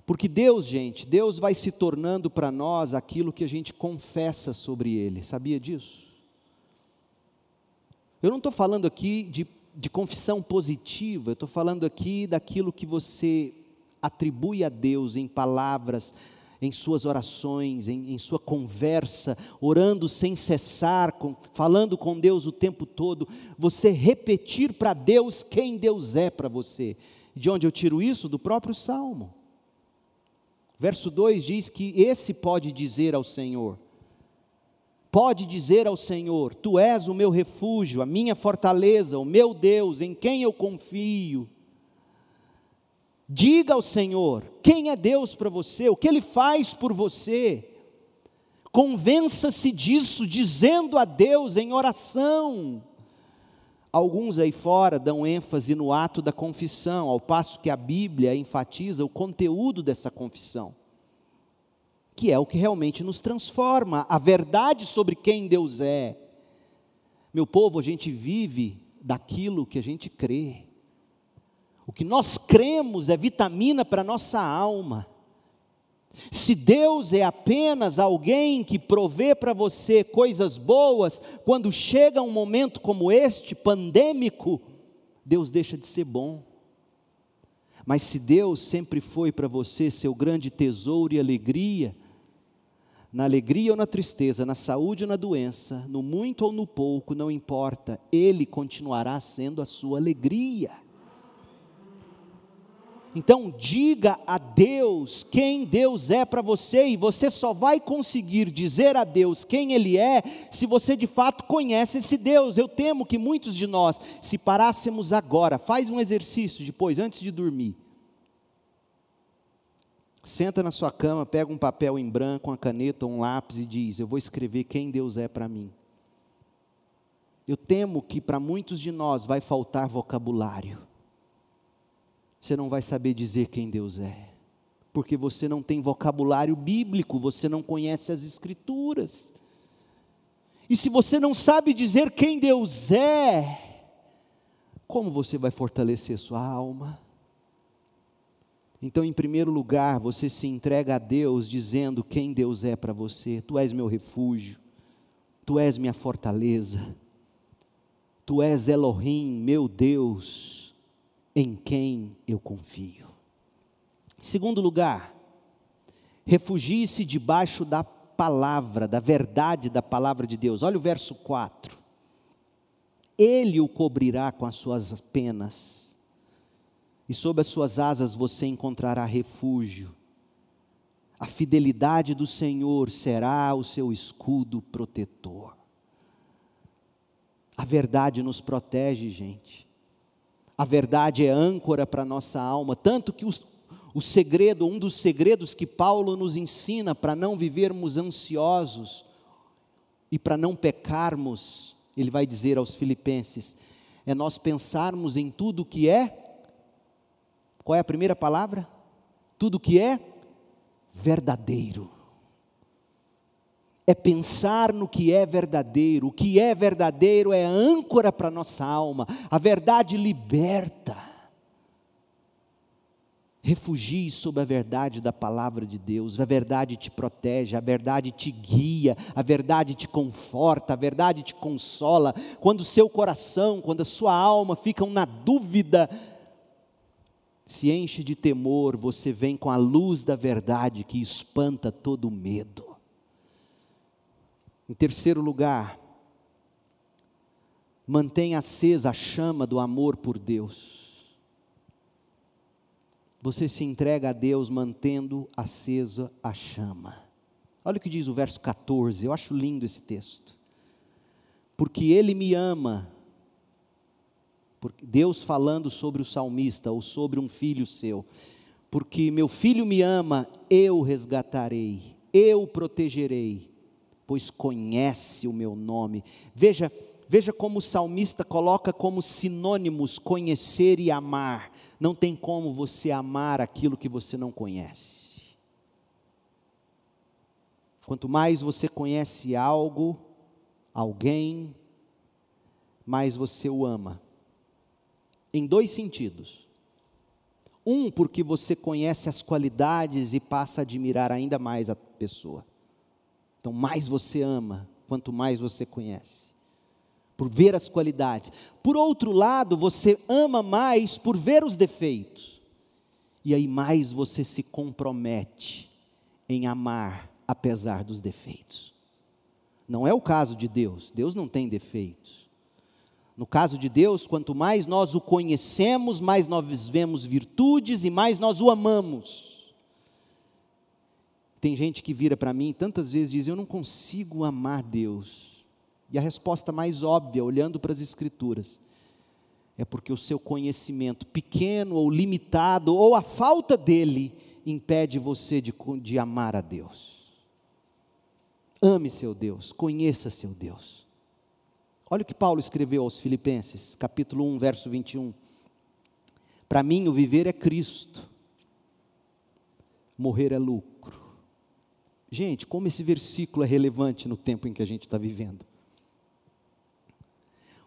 Porque Deus, gente, Deus vai se tornando para nós aquilo que a gente confessa sobre Ele, sabia disso? Eu não estou falando aqui de, de confissão positiva, eu estou falando aqui daquilo que você atribui a Deus em palavras, em suas orações, em, em, sua conversa, orando sem cessar, com, falando com Deus o tempo todo, você repetir para Deus quem Deus é para você. De onde eu tiro isso? Do próprio Salmo. Verso 2 diz que esse pode dizer ao Senhor, pode dizer ao Senhor: Tu és o meu refúgio, a minha fortaleza, o meu Deus, em quem eu confio. Diga ao Senhor quem é Deus para você, o que Ele faz por você. Convença-se disso, dizendo a Deus em oração. Alguns aí fora dão ênfase no ato da confissão, ao passo que a Bíblia enfatiza o conteúdo dessa confissão, que é o que realmente nos transforma, a verdade sobre quem Deus é. Meu povo, a gente vive daquilo que a gente crê. O que nós cremos é vitamina para a nossa alma. Se Deus é apenas alguém que provê para você coisas boas, quando chega um momento como este, pandêmico, Deus deixa de ser bom. Mas se Deus sempre foi para você seu grande tesouro e alegria, na alegria ou na tristeza, na saúde ou na doença, no muito ou no pouco, não importa, Ele continuará sendo a sua alegria. Então, diga a Deus quem Deus é para você, e você só vai conseguir dizer a Deus quem Ele é, se você de fato conhece esse Deus. Eu temo que muitos de nós, se parássemos agora, faz um exercício depois, antes de dormir. Senta na sua cama, pega um papel em branco, uma caneta, um lápis e diz: Eu vou escrever quem Deus é para mim. Eu temo que para muitos de nós vai faltar vocabulário você não vai saber dizer quem Deus é, porque você não tem vocabulário bíblico, você não conhece as Escrituras. E se você não sabe dizer quem Deus é, como você vai fortalecer sua alma? Então, em primeiro lugar, você se entrega a Deus dizendo quem Deus é para você. Tu és meu refúgio, tu és minha fortaleza, tu és Elohim, meu Deus em quem eu confio. Segundo lugar, refugie-se debaixo da palavra, da verdade da palavra de Deus. Olha o verso 4. Ele o cobrirá com as suas penas, e sob as suas asas você encontrará refúgio. A fidelidade do Senhor será o seu escudo protetor. A verdade nos protege, gente. A verdade é âncora para a nossa alma, tanto que os, o segredo, um dos segredos que Paulo nos ensina para não vivermos ansiosos e para não pecarmos, ele vai dizer aos Filipenses, é nós pensarmos em tudo que é, qual é a primeira palavra? Tudo que é verdadeiro é pensar no que é verdadeiro. O que é verdadeiro é âncora para a nossa alma. A verdade liberta. Refugie sob a verdade da palavra de Deus. A verdade te protege, a verdade te guia, a verdade te conforta, a verdade te consola. Quando o seu coração, quando a sua alma ficam na dúvida, se enche de temor, você vem com a luz da verdade que espanta todo medo. Em terceiro lugar, mantenha acesa a chama do amor por Deus. Você se entrega a Deus mantendo acesa a chama. Olha o que diz o verso 14, eu acho lindo esse texto. Porque Ele me ama, Deus falando sobre o salmista ou sobre um filho seu, porque meu filho me ama, eu resgatarei, eu protegerei, pois conhece o meu nome. Veja, veja como o salmista coloca como sinônimos conhecer e amar. Não tem como você amar aquilo que você não conhece. Quanto mais você conhece algo, alguém, mais você o ama em dois sentidos. Um, porque você conhece as qualidades e passa a admirar ainda mais a pessoa. Então, mais você ama, quanto mais você conhece. Por ver as qualidades. Por outro lado, você ama mais por ver os defeitos. E aí mais você se compromete em amar apesar dos defeitos. Não é o caso de Deus. Deus não tem defeitos. No caso de Deus, quanto mais nós o conhecemos, mais nós vemos virtudes e mais nós o amamos. Tem gente que vira para mim tantas vezes diz: Eu não consigo amar Deus. E a resposta mais óbvia, olhando para as Escrituras, é porque o seu conhecimento pequeno ou limitado, ou a falta dele, impede você de, de amar a Deus. Ame seu Deus, conheça seu Deus. Olha o que Paulo escreveu aos Filipenses, capítulo 1, verso 21. Para mim, o viver é Cristo, morrer é lucro. Gente, como esse versículo é relevante no tempo em que a gente está vivendo.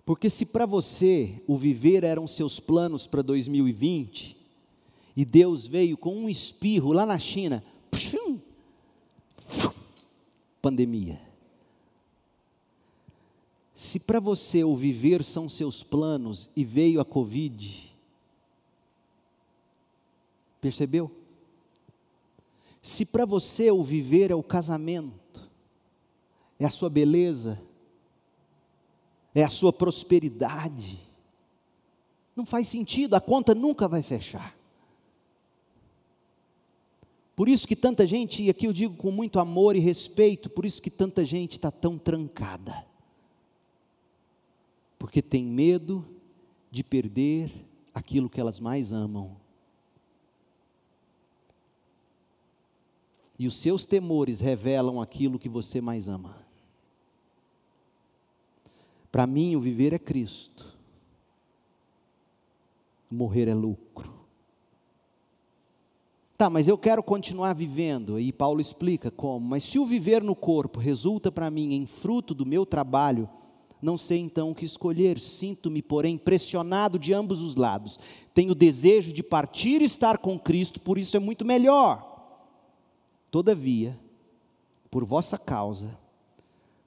Porque se para você o viver eram seus planos para 2020, e Deus veio com um espirro lá na China, pshum, pandemia. Se para você o viver são seus planos e veio a Covid, percebeu? Se para você o viver é o casamento, é a sua beleza, é a sua prosperidade, não faz sentido, a conta nunca vai fechar. Por isso que tanta gente, e aqui eu digo com muito amor e respeito, por isso que tanta gente está tão trancada porque tem medo de perder aquilo que elas mais amam. E os seus temores revelam aquilo que você mais ama. Para mim, o viver é Cristo, morrer é lucro. Tá, mas eu quero continuar vivendo, e Paulo explica como. Mas se o viver no corpo resulta para mim em fruto do meu trabalho, não sei então o que escolher, sinto-me, porém, pressionado de ambos os lados. Tenho desejo de partir e estar com Cristo, por isso é muito melhor. Todavia, por vossa causa,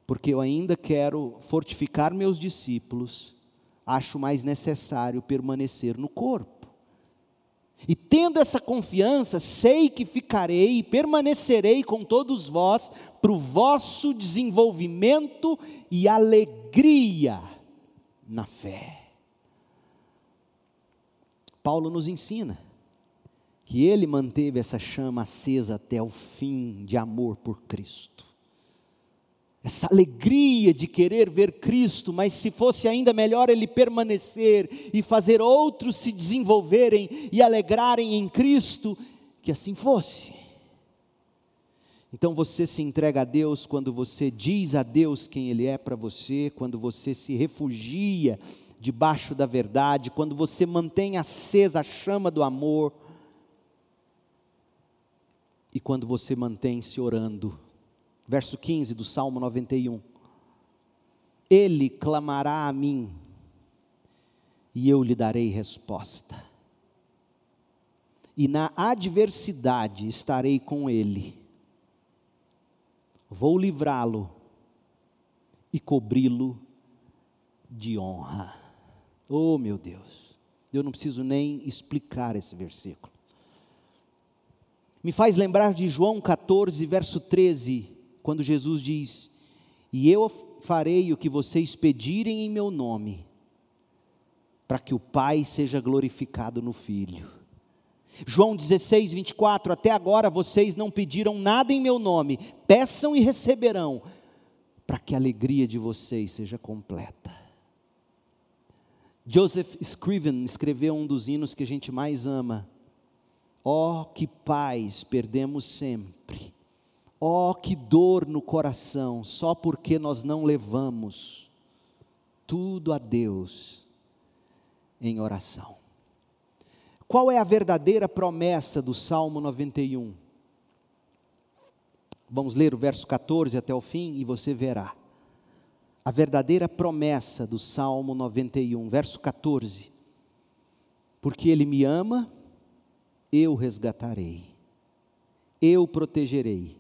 porque eu ainda quero fortificar meus discípulos, acho mais necessário permanecer no corpo. E tendo essa confiança, sei que ficarei e permanecerei com todos vós para o vosso desenvolvimento e alegria na fé. Paulo nos ensina que ele manteve essa chama acesa até o fim de amor por Cristo essa alegria de querer ver Cristo, mas se fosse ainda melhor ele permanecer e fazer outros se desenvolverem e alegrarem em Cristo, que assim fosse. Então você se entrega a Deus quando você diz a Deus quem Ele é para você, quando você se refugia debaixo da verdade, quando você mantém acesa a chama do amor, e quando você mantém se orando verso 15 do Salmo 91. Ele clamará a mim, e eu lhe darei resposta. E na adversidade estarei com ele. Vou livrá-lo e cobri-lo de honra. Oh, meu Deus. Eu não preciso nem explicar esse versículo. Me faz lembrar de João 14, verso 13, quando Jesus diz: E eu farei o que vocês pedirem em meu nome, para que o Pai seja glorificado no Filho. João 16, 24: Até agora vocês não pediram nada em meu nome, peçam e receberão, para que a alegria de vocês seja completa. Joseph Scriven escreveu um dos hinos que a gente mais ama. Oh, que paz perdemos sempre. Ó, oh, que dor no coração, só porque nós não levamos tudo a Deus em oração. Qual é a verdadeira promessa do Salmo 91? Vamos ler o verso 14 até o fim e você verá. A verdadeira promessa do Salmo 91, verso 14. Porque Ele me ama, eu resgatarei, eu protegerei,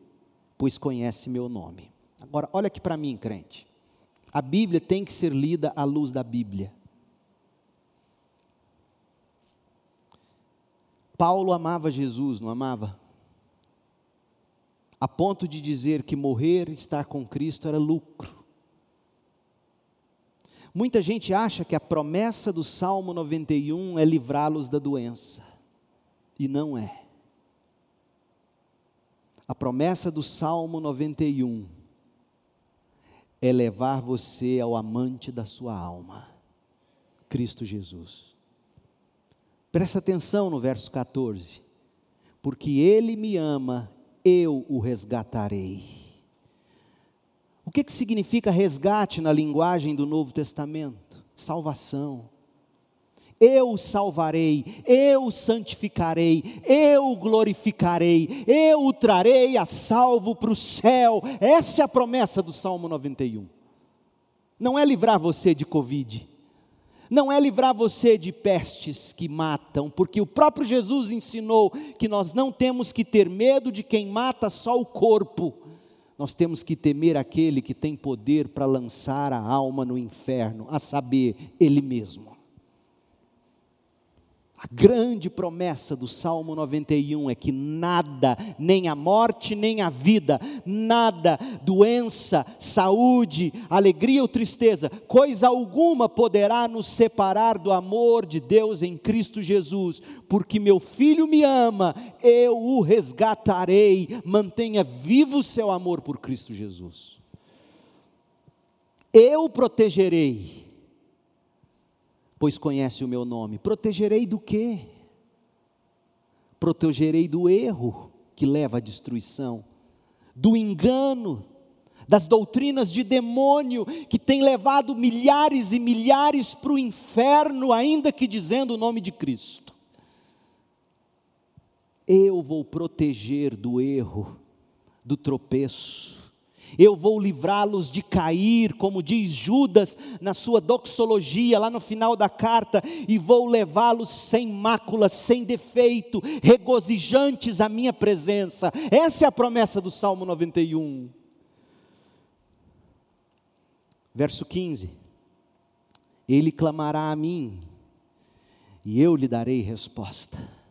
pois conhece meu nome. Agora, olha aqui para mim, crente. A Bíblia tem que ser lida à luz da Bíblia. Paulo amava Jesus, não amava? A ponto de dizer que morrer estar com Cristo era lucro. Muita gente acha que a promessa do Salmo 91 é livrá-los da doença, e não é. A promessa do Salmo 91 é levar você ao amante da sua alma, Cristo Jesus. Presta atenção no verso 14. Porque ele me ama, eu o resgatarei. O que, que significa resgate na linguagem do Novo Testamento? Salvação. Eu salvarei, eu santificarei, eu glorificarei, eu o trarei a salvo para o céu. Essa é a promessa do Salmo 91. Não é livrar você de Covid, não é livrar você de pestes que matam, porque o próprio Jesus ensinou que nós não temos que ter medo de quem mata só o corpo, nós temos que temer aquele que tem poder para lançar a alma no inferno, a saber, Ele mesmo. A grande promessa do Salmo 91 é que nada, nem a morte, nem a vida, nada, doença, saúde, alegria ou tristeza, coisa alguma poderá nos separar do amor de Deus em Cristo Jesus, porque meu filho me ama, eu o resgatarei, mantenha vivo o seu amor por Cristo Jesus. Eu protegerei pois conhece o meu nome. Protegerei do quê? Protegerei do erro que leva à destruição, do engano, das doutrinas de demônio que tem levado milhares e milhares para o inferno, ainda que dizendo o nome de Cristo. Eu vou proteger do erro, do tropeço, eu vou livrá-los de cair, como diz Judas na sua doxologia, lá no final da carta, e vou levá-los sem mácula, sem defeito, regozijantes à minha presença. Essa é a promessa do Salmo 91. Verso 15: Ele clamará a mim, e eu lhe darei resposta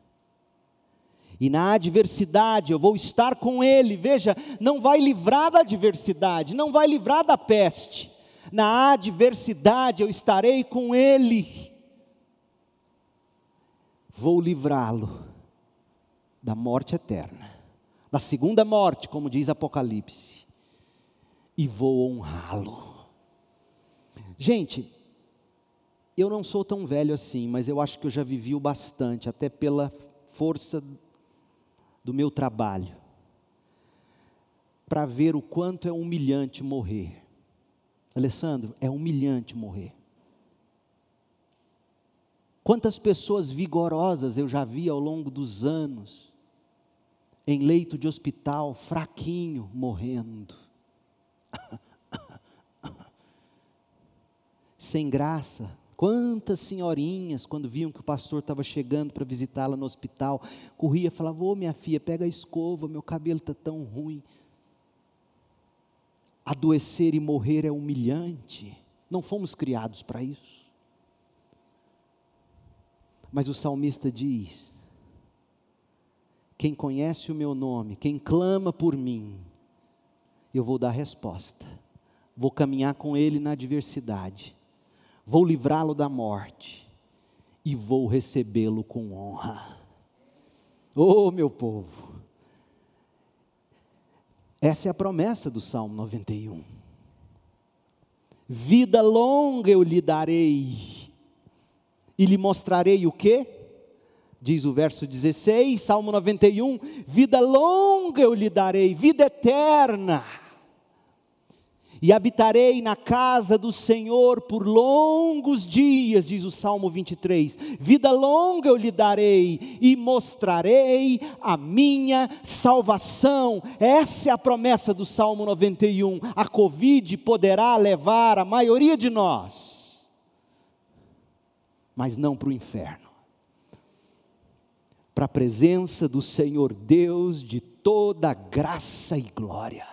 e na adversidade eu vou estar com Ele. Veja, não vai livrar da adversidade, não vai livrar da peste. Na adversidade eu estarei com Ele. Vou livrá-lo da morte eterna, da segunda morte, como diz Apocalipse, e vou honrá-lo. Gente, eu não sou tão velho assim, mas eu acho que eu já vivi o bastante, até pela força do meu trabalho, para ver o quanto é humilhante morrer. Alessandro, é humilhante morrer. Quantas pessoas vigorosas eu já vi ao longo dos anos, em leito de hospital, fraquinho, morrendo. Sem graça, Quantas senhorinhas, quando viam que o pastor estava chegando para visitá-la no hospital, corria e falava: Ô minha filha, pega a escova, meu cabelo está tão ruim. Adoecer e morrer é humilhante. Não fomos criados para isso. Mas o salmista diz: quem conhece o meu nome, quem clama por mim, eu vou dar resposta. Vou caminhar com ele na adversidade. Vou livrá-lo da morte e vou recebê-lo com honra. Oh, meu povo. Essa é a promessa do Salmo 91. Vida longa eu lhe darei, e lhe mostrarei o que? Diz o verso 16, Salmo 91: Vida longa eu lhe darei, vida eterna e habitarei na casa do Senhor por longos dias, diz o Salmo 23. Vida longa eu lhe darei e mostrarei a minha salvação. Essa é a promessa do Salmo 91. A Covid poderá levar a maioria de nós, mas não para o inferno. Para a presença do Senhor Deus de toda graça e glória.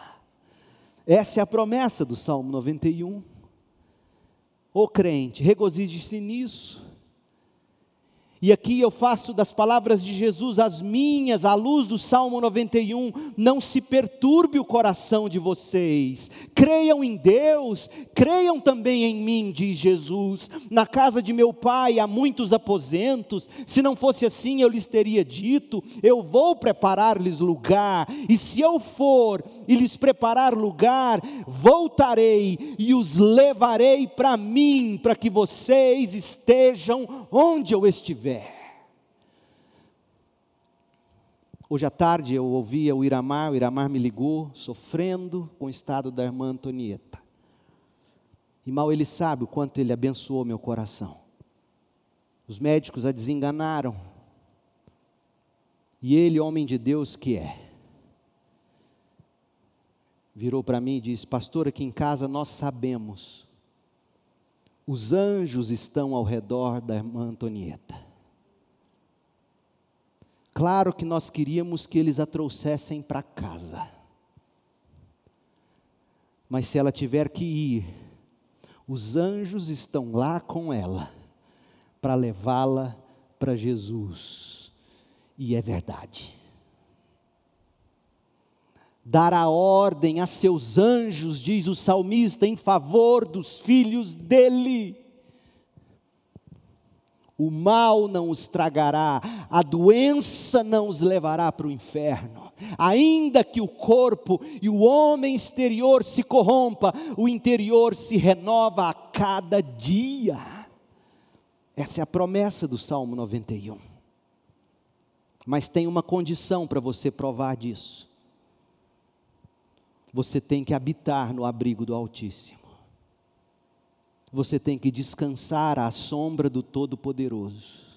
Essa é a promessa do Salmo 91. Ô crente, regozije-se nisso. E aqui eu faço das palavras de Jesus as minhas, à luz do Salmo 91. Não se perturbe o coração de vocês. Creiam em Deus, creiam também em mim, diz Jesus. Na casa de meu pai há muitos aposentos. Se não fosse assim, eu lhes teria dito: Eu vou preparar-lhes lugar. E se eu for e lhes preparar lugar, voltarei e os levarei para mim, para que vocês estejam onde eu estiver. Hoje à tarde eu ouvia o Iramar, o Iramar me ligou, sofrendo com o estado da irmã Antonieta. E mal ele sabe o quanto ele abençoou meu coração. Os médicos a desenganaram. E ele, homem de Deus que é, virou para mim e disse: Pastor, aqui em casa nós sabemos, os anjos estão ao redor da irmã Antonieta. Claro que nós queríamos que eles a trouxessem para casa. Mas se ela tiver que ir, os anjos estão lá com ela para levá-la para Jesus. E é verdade. Dará ordem a seus anjos, diz o salmista, em favor dos filhos dele o mal não os tragará, a doença não os levará para o inferno. Ainda que o corpo e o homem exterior se corrompa, o interior se renova a cada dia. Essa é a promessa do Salmo 91. Mas tem uma condição para você provar disso. Você tem que habitar no abrigo do Altíssimo você tem que descansar à sombra do Todo-Poderoso.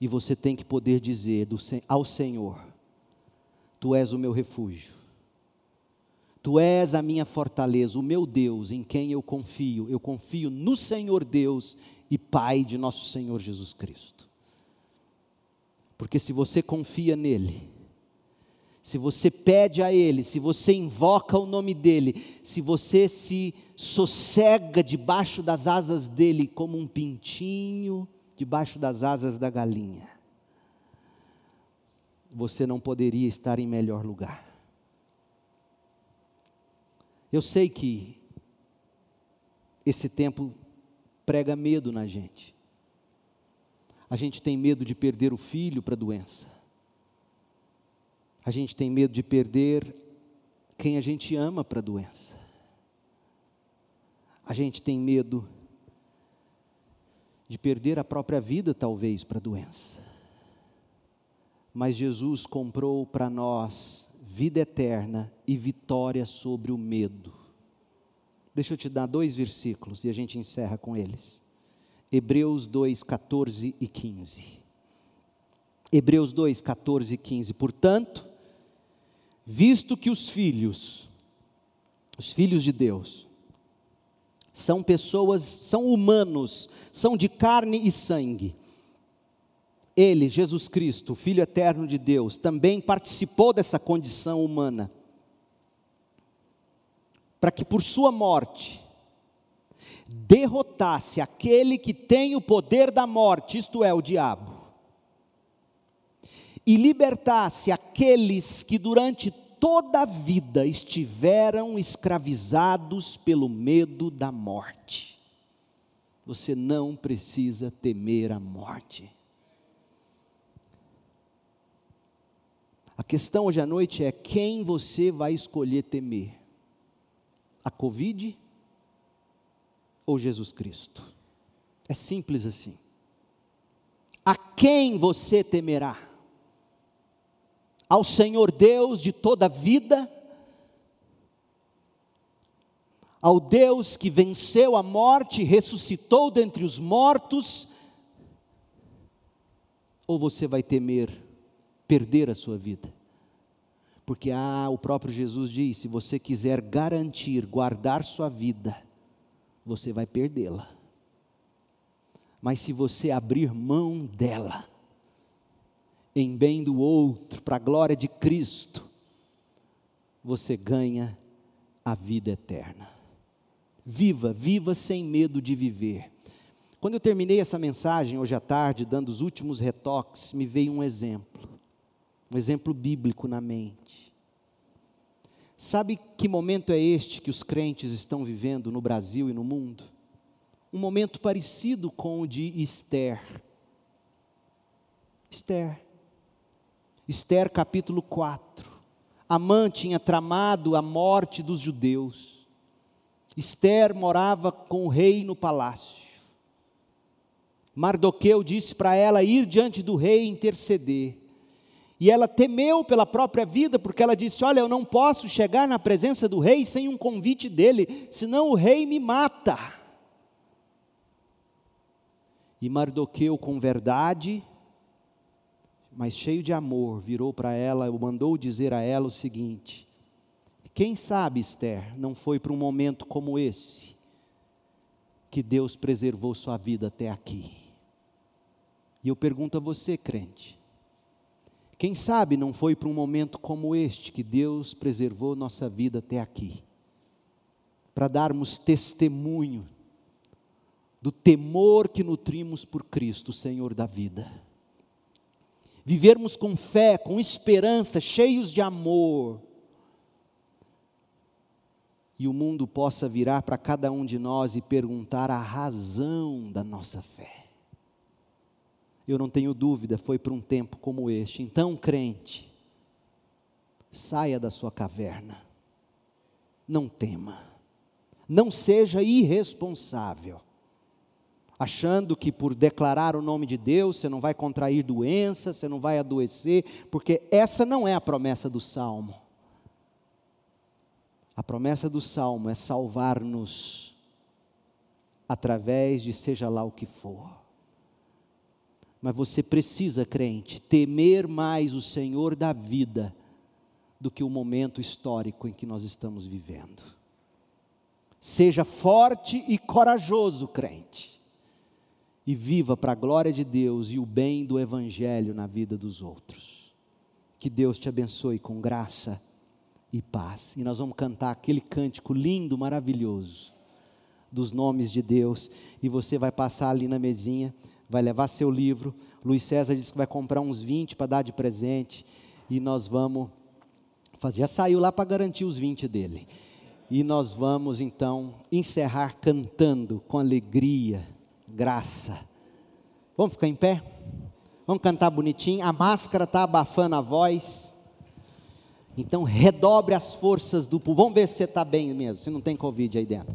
E você tem que poder dizer ao Senhor: Tu és o meu refúgio, Tu és a minha fortaleza, o meu Deus em quem eu confio. Eu confio no Senhor Deus e Pai de nosso Senhor Jesus Cristo. Porque se você confia nele, se você pede a Ele, se você invoca o nome dEle, se você se sossega debaixo das asas dEle como um pintinho debaixo das asas da galinha, você não poderia estar em melhor lugar. Eu sei que esse tempo prega medo na gente. A gente tem medo de perder o filho para a doença. A gente tem medo de perder quem a gente ama para a doença. A gente tem medo de perder a própria vida, talvez, para a doença. Mas Jesus comprou para nós vida eterna e vitória sobre o medo. Deixa eu te dar dois versículos e a gente encerra com eles. Hebreus 2, 14 e 15. Hebreus 2, 14 e 15. Portanto, visto que os filhos, os filhos de Deus, são pessoas, são humanos, são de carne e sangue. Ele, Jesus Cristo, Filho eterno de Deus, também participou dessa condição humana, para que por sua morte derrotasse aquele que tem o poder da morte, isto é, o diabo, e libertasse aqueles que durante toda a vida estiveram escravizados pelo medo da morte. Você não precisa temer a morte. A questão hoje à noite é quem você vai escolher temer: a Covid ou Jesus Cristo? É simples assim. A quem você temerá? Ao Senhor Deus de toda a vida? Ao Deus que venceu a morte, ressuscitou dentre os mortos? Ou você vai temer perder a sua vida. Porque ah, o próprio Jesus diz: se você quiser garantir, guardar sua vida, você vai perdê-la. Mas se você abrir mão dela, em bem do outro, para a glória de Cristo, você ganha a vida eterna. Viva, viva sem medo de viver. Quando eu terminei essa mensagem hoje à tarde, dando os últimos retoques, me veio um exemplo um exemplo bíblico na mente. Sabe que momento é este que os crentes estão vivendo no Brasil e no mundo? Um momento parecido com o de Esther. Esther. Esther capítulo 4. Amã tinha tramado a morte dos judeus. Esther morava com o rei no palácio. Mardoqueu disse para ela ir diante do rei interceder. E ela temeu pela própria vida, porque ela disse: Olha, eu não posso chegar na presença do rei sem um convite dele, senão o rei me mata. E Mardoqueu, com verdade, mas cheio de amor, virou para ela, mandou dizer a ela o seguinte: Quem sabe, Esther, não foi para um momento como esse que Deus preservou sua vida até aqui. E eu pergunto a você, crente, quem sabe não foi para um momento como este que Deus preservou nossa vida até aqui, para darmos testemunho do temor que nutrimos por Cristo, Senhor da vida. Vivermos com fé, com esperança, cheios de amor. E o mundo possa virar para cada um de nós e perguntar a razão da nossa fé eu não tenho dúvida, foi para um tempo como este. Então, crente, saia da sua caverna, não tema, não seja irresponsável, achando que por declarar o nome de Deus você não vai contrair doença, você não vai adoecer, porque essa não é a promessa do salmo. A promessa do salmo é salvar-nos através de seja lá o que for. Mas você precisa, crente, temer mais o Senhor da vida do que o momento histórico em que nós estamos vivendo. Seja forte e corajoso, crente, e viva para a glória de Deus e o bem do Evangelho na vida dos outros. Que Deus te abençoe com graça e paz. E nós vamos cantar aquele cântico lindo, maravilhoso, dos nomes de Deus, e você vai passar ali na mesinha vai levar seu livro. Luiz César disse que vai comprar uns 20 para dar de presente. E nós vamos fazer. Já saiu lá para garantir os 20 dele. E nós vamos então encerrar cantando com alegria, graça. Vamos ficar em pé? Vamos cantar bonitinho. A máscara está abafando a voz. Então redobre as forças do povo. Vamos ver se você está bem mesmo, se não tem Covid aí dentro.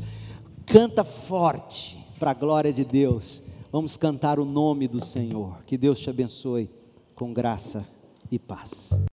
Canta forte para a glória de Deus. Vamos cantar o nome do Senhor. Que Deus te abençoe com graça e paz.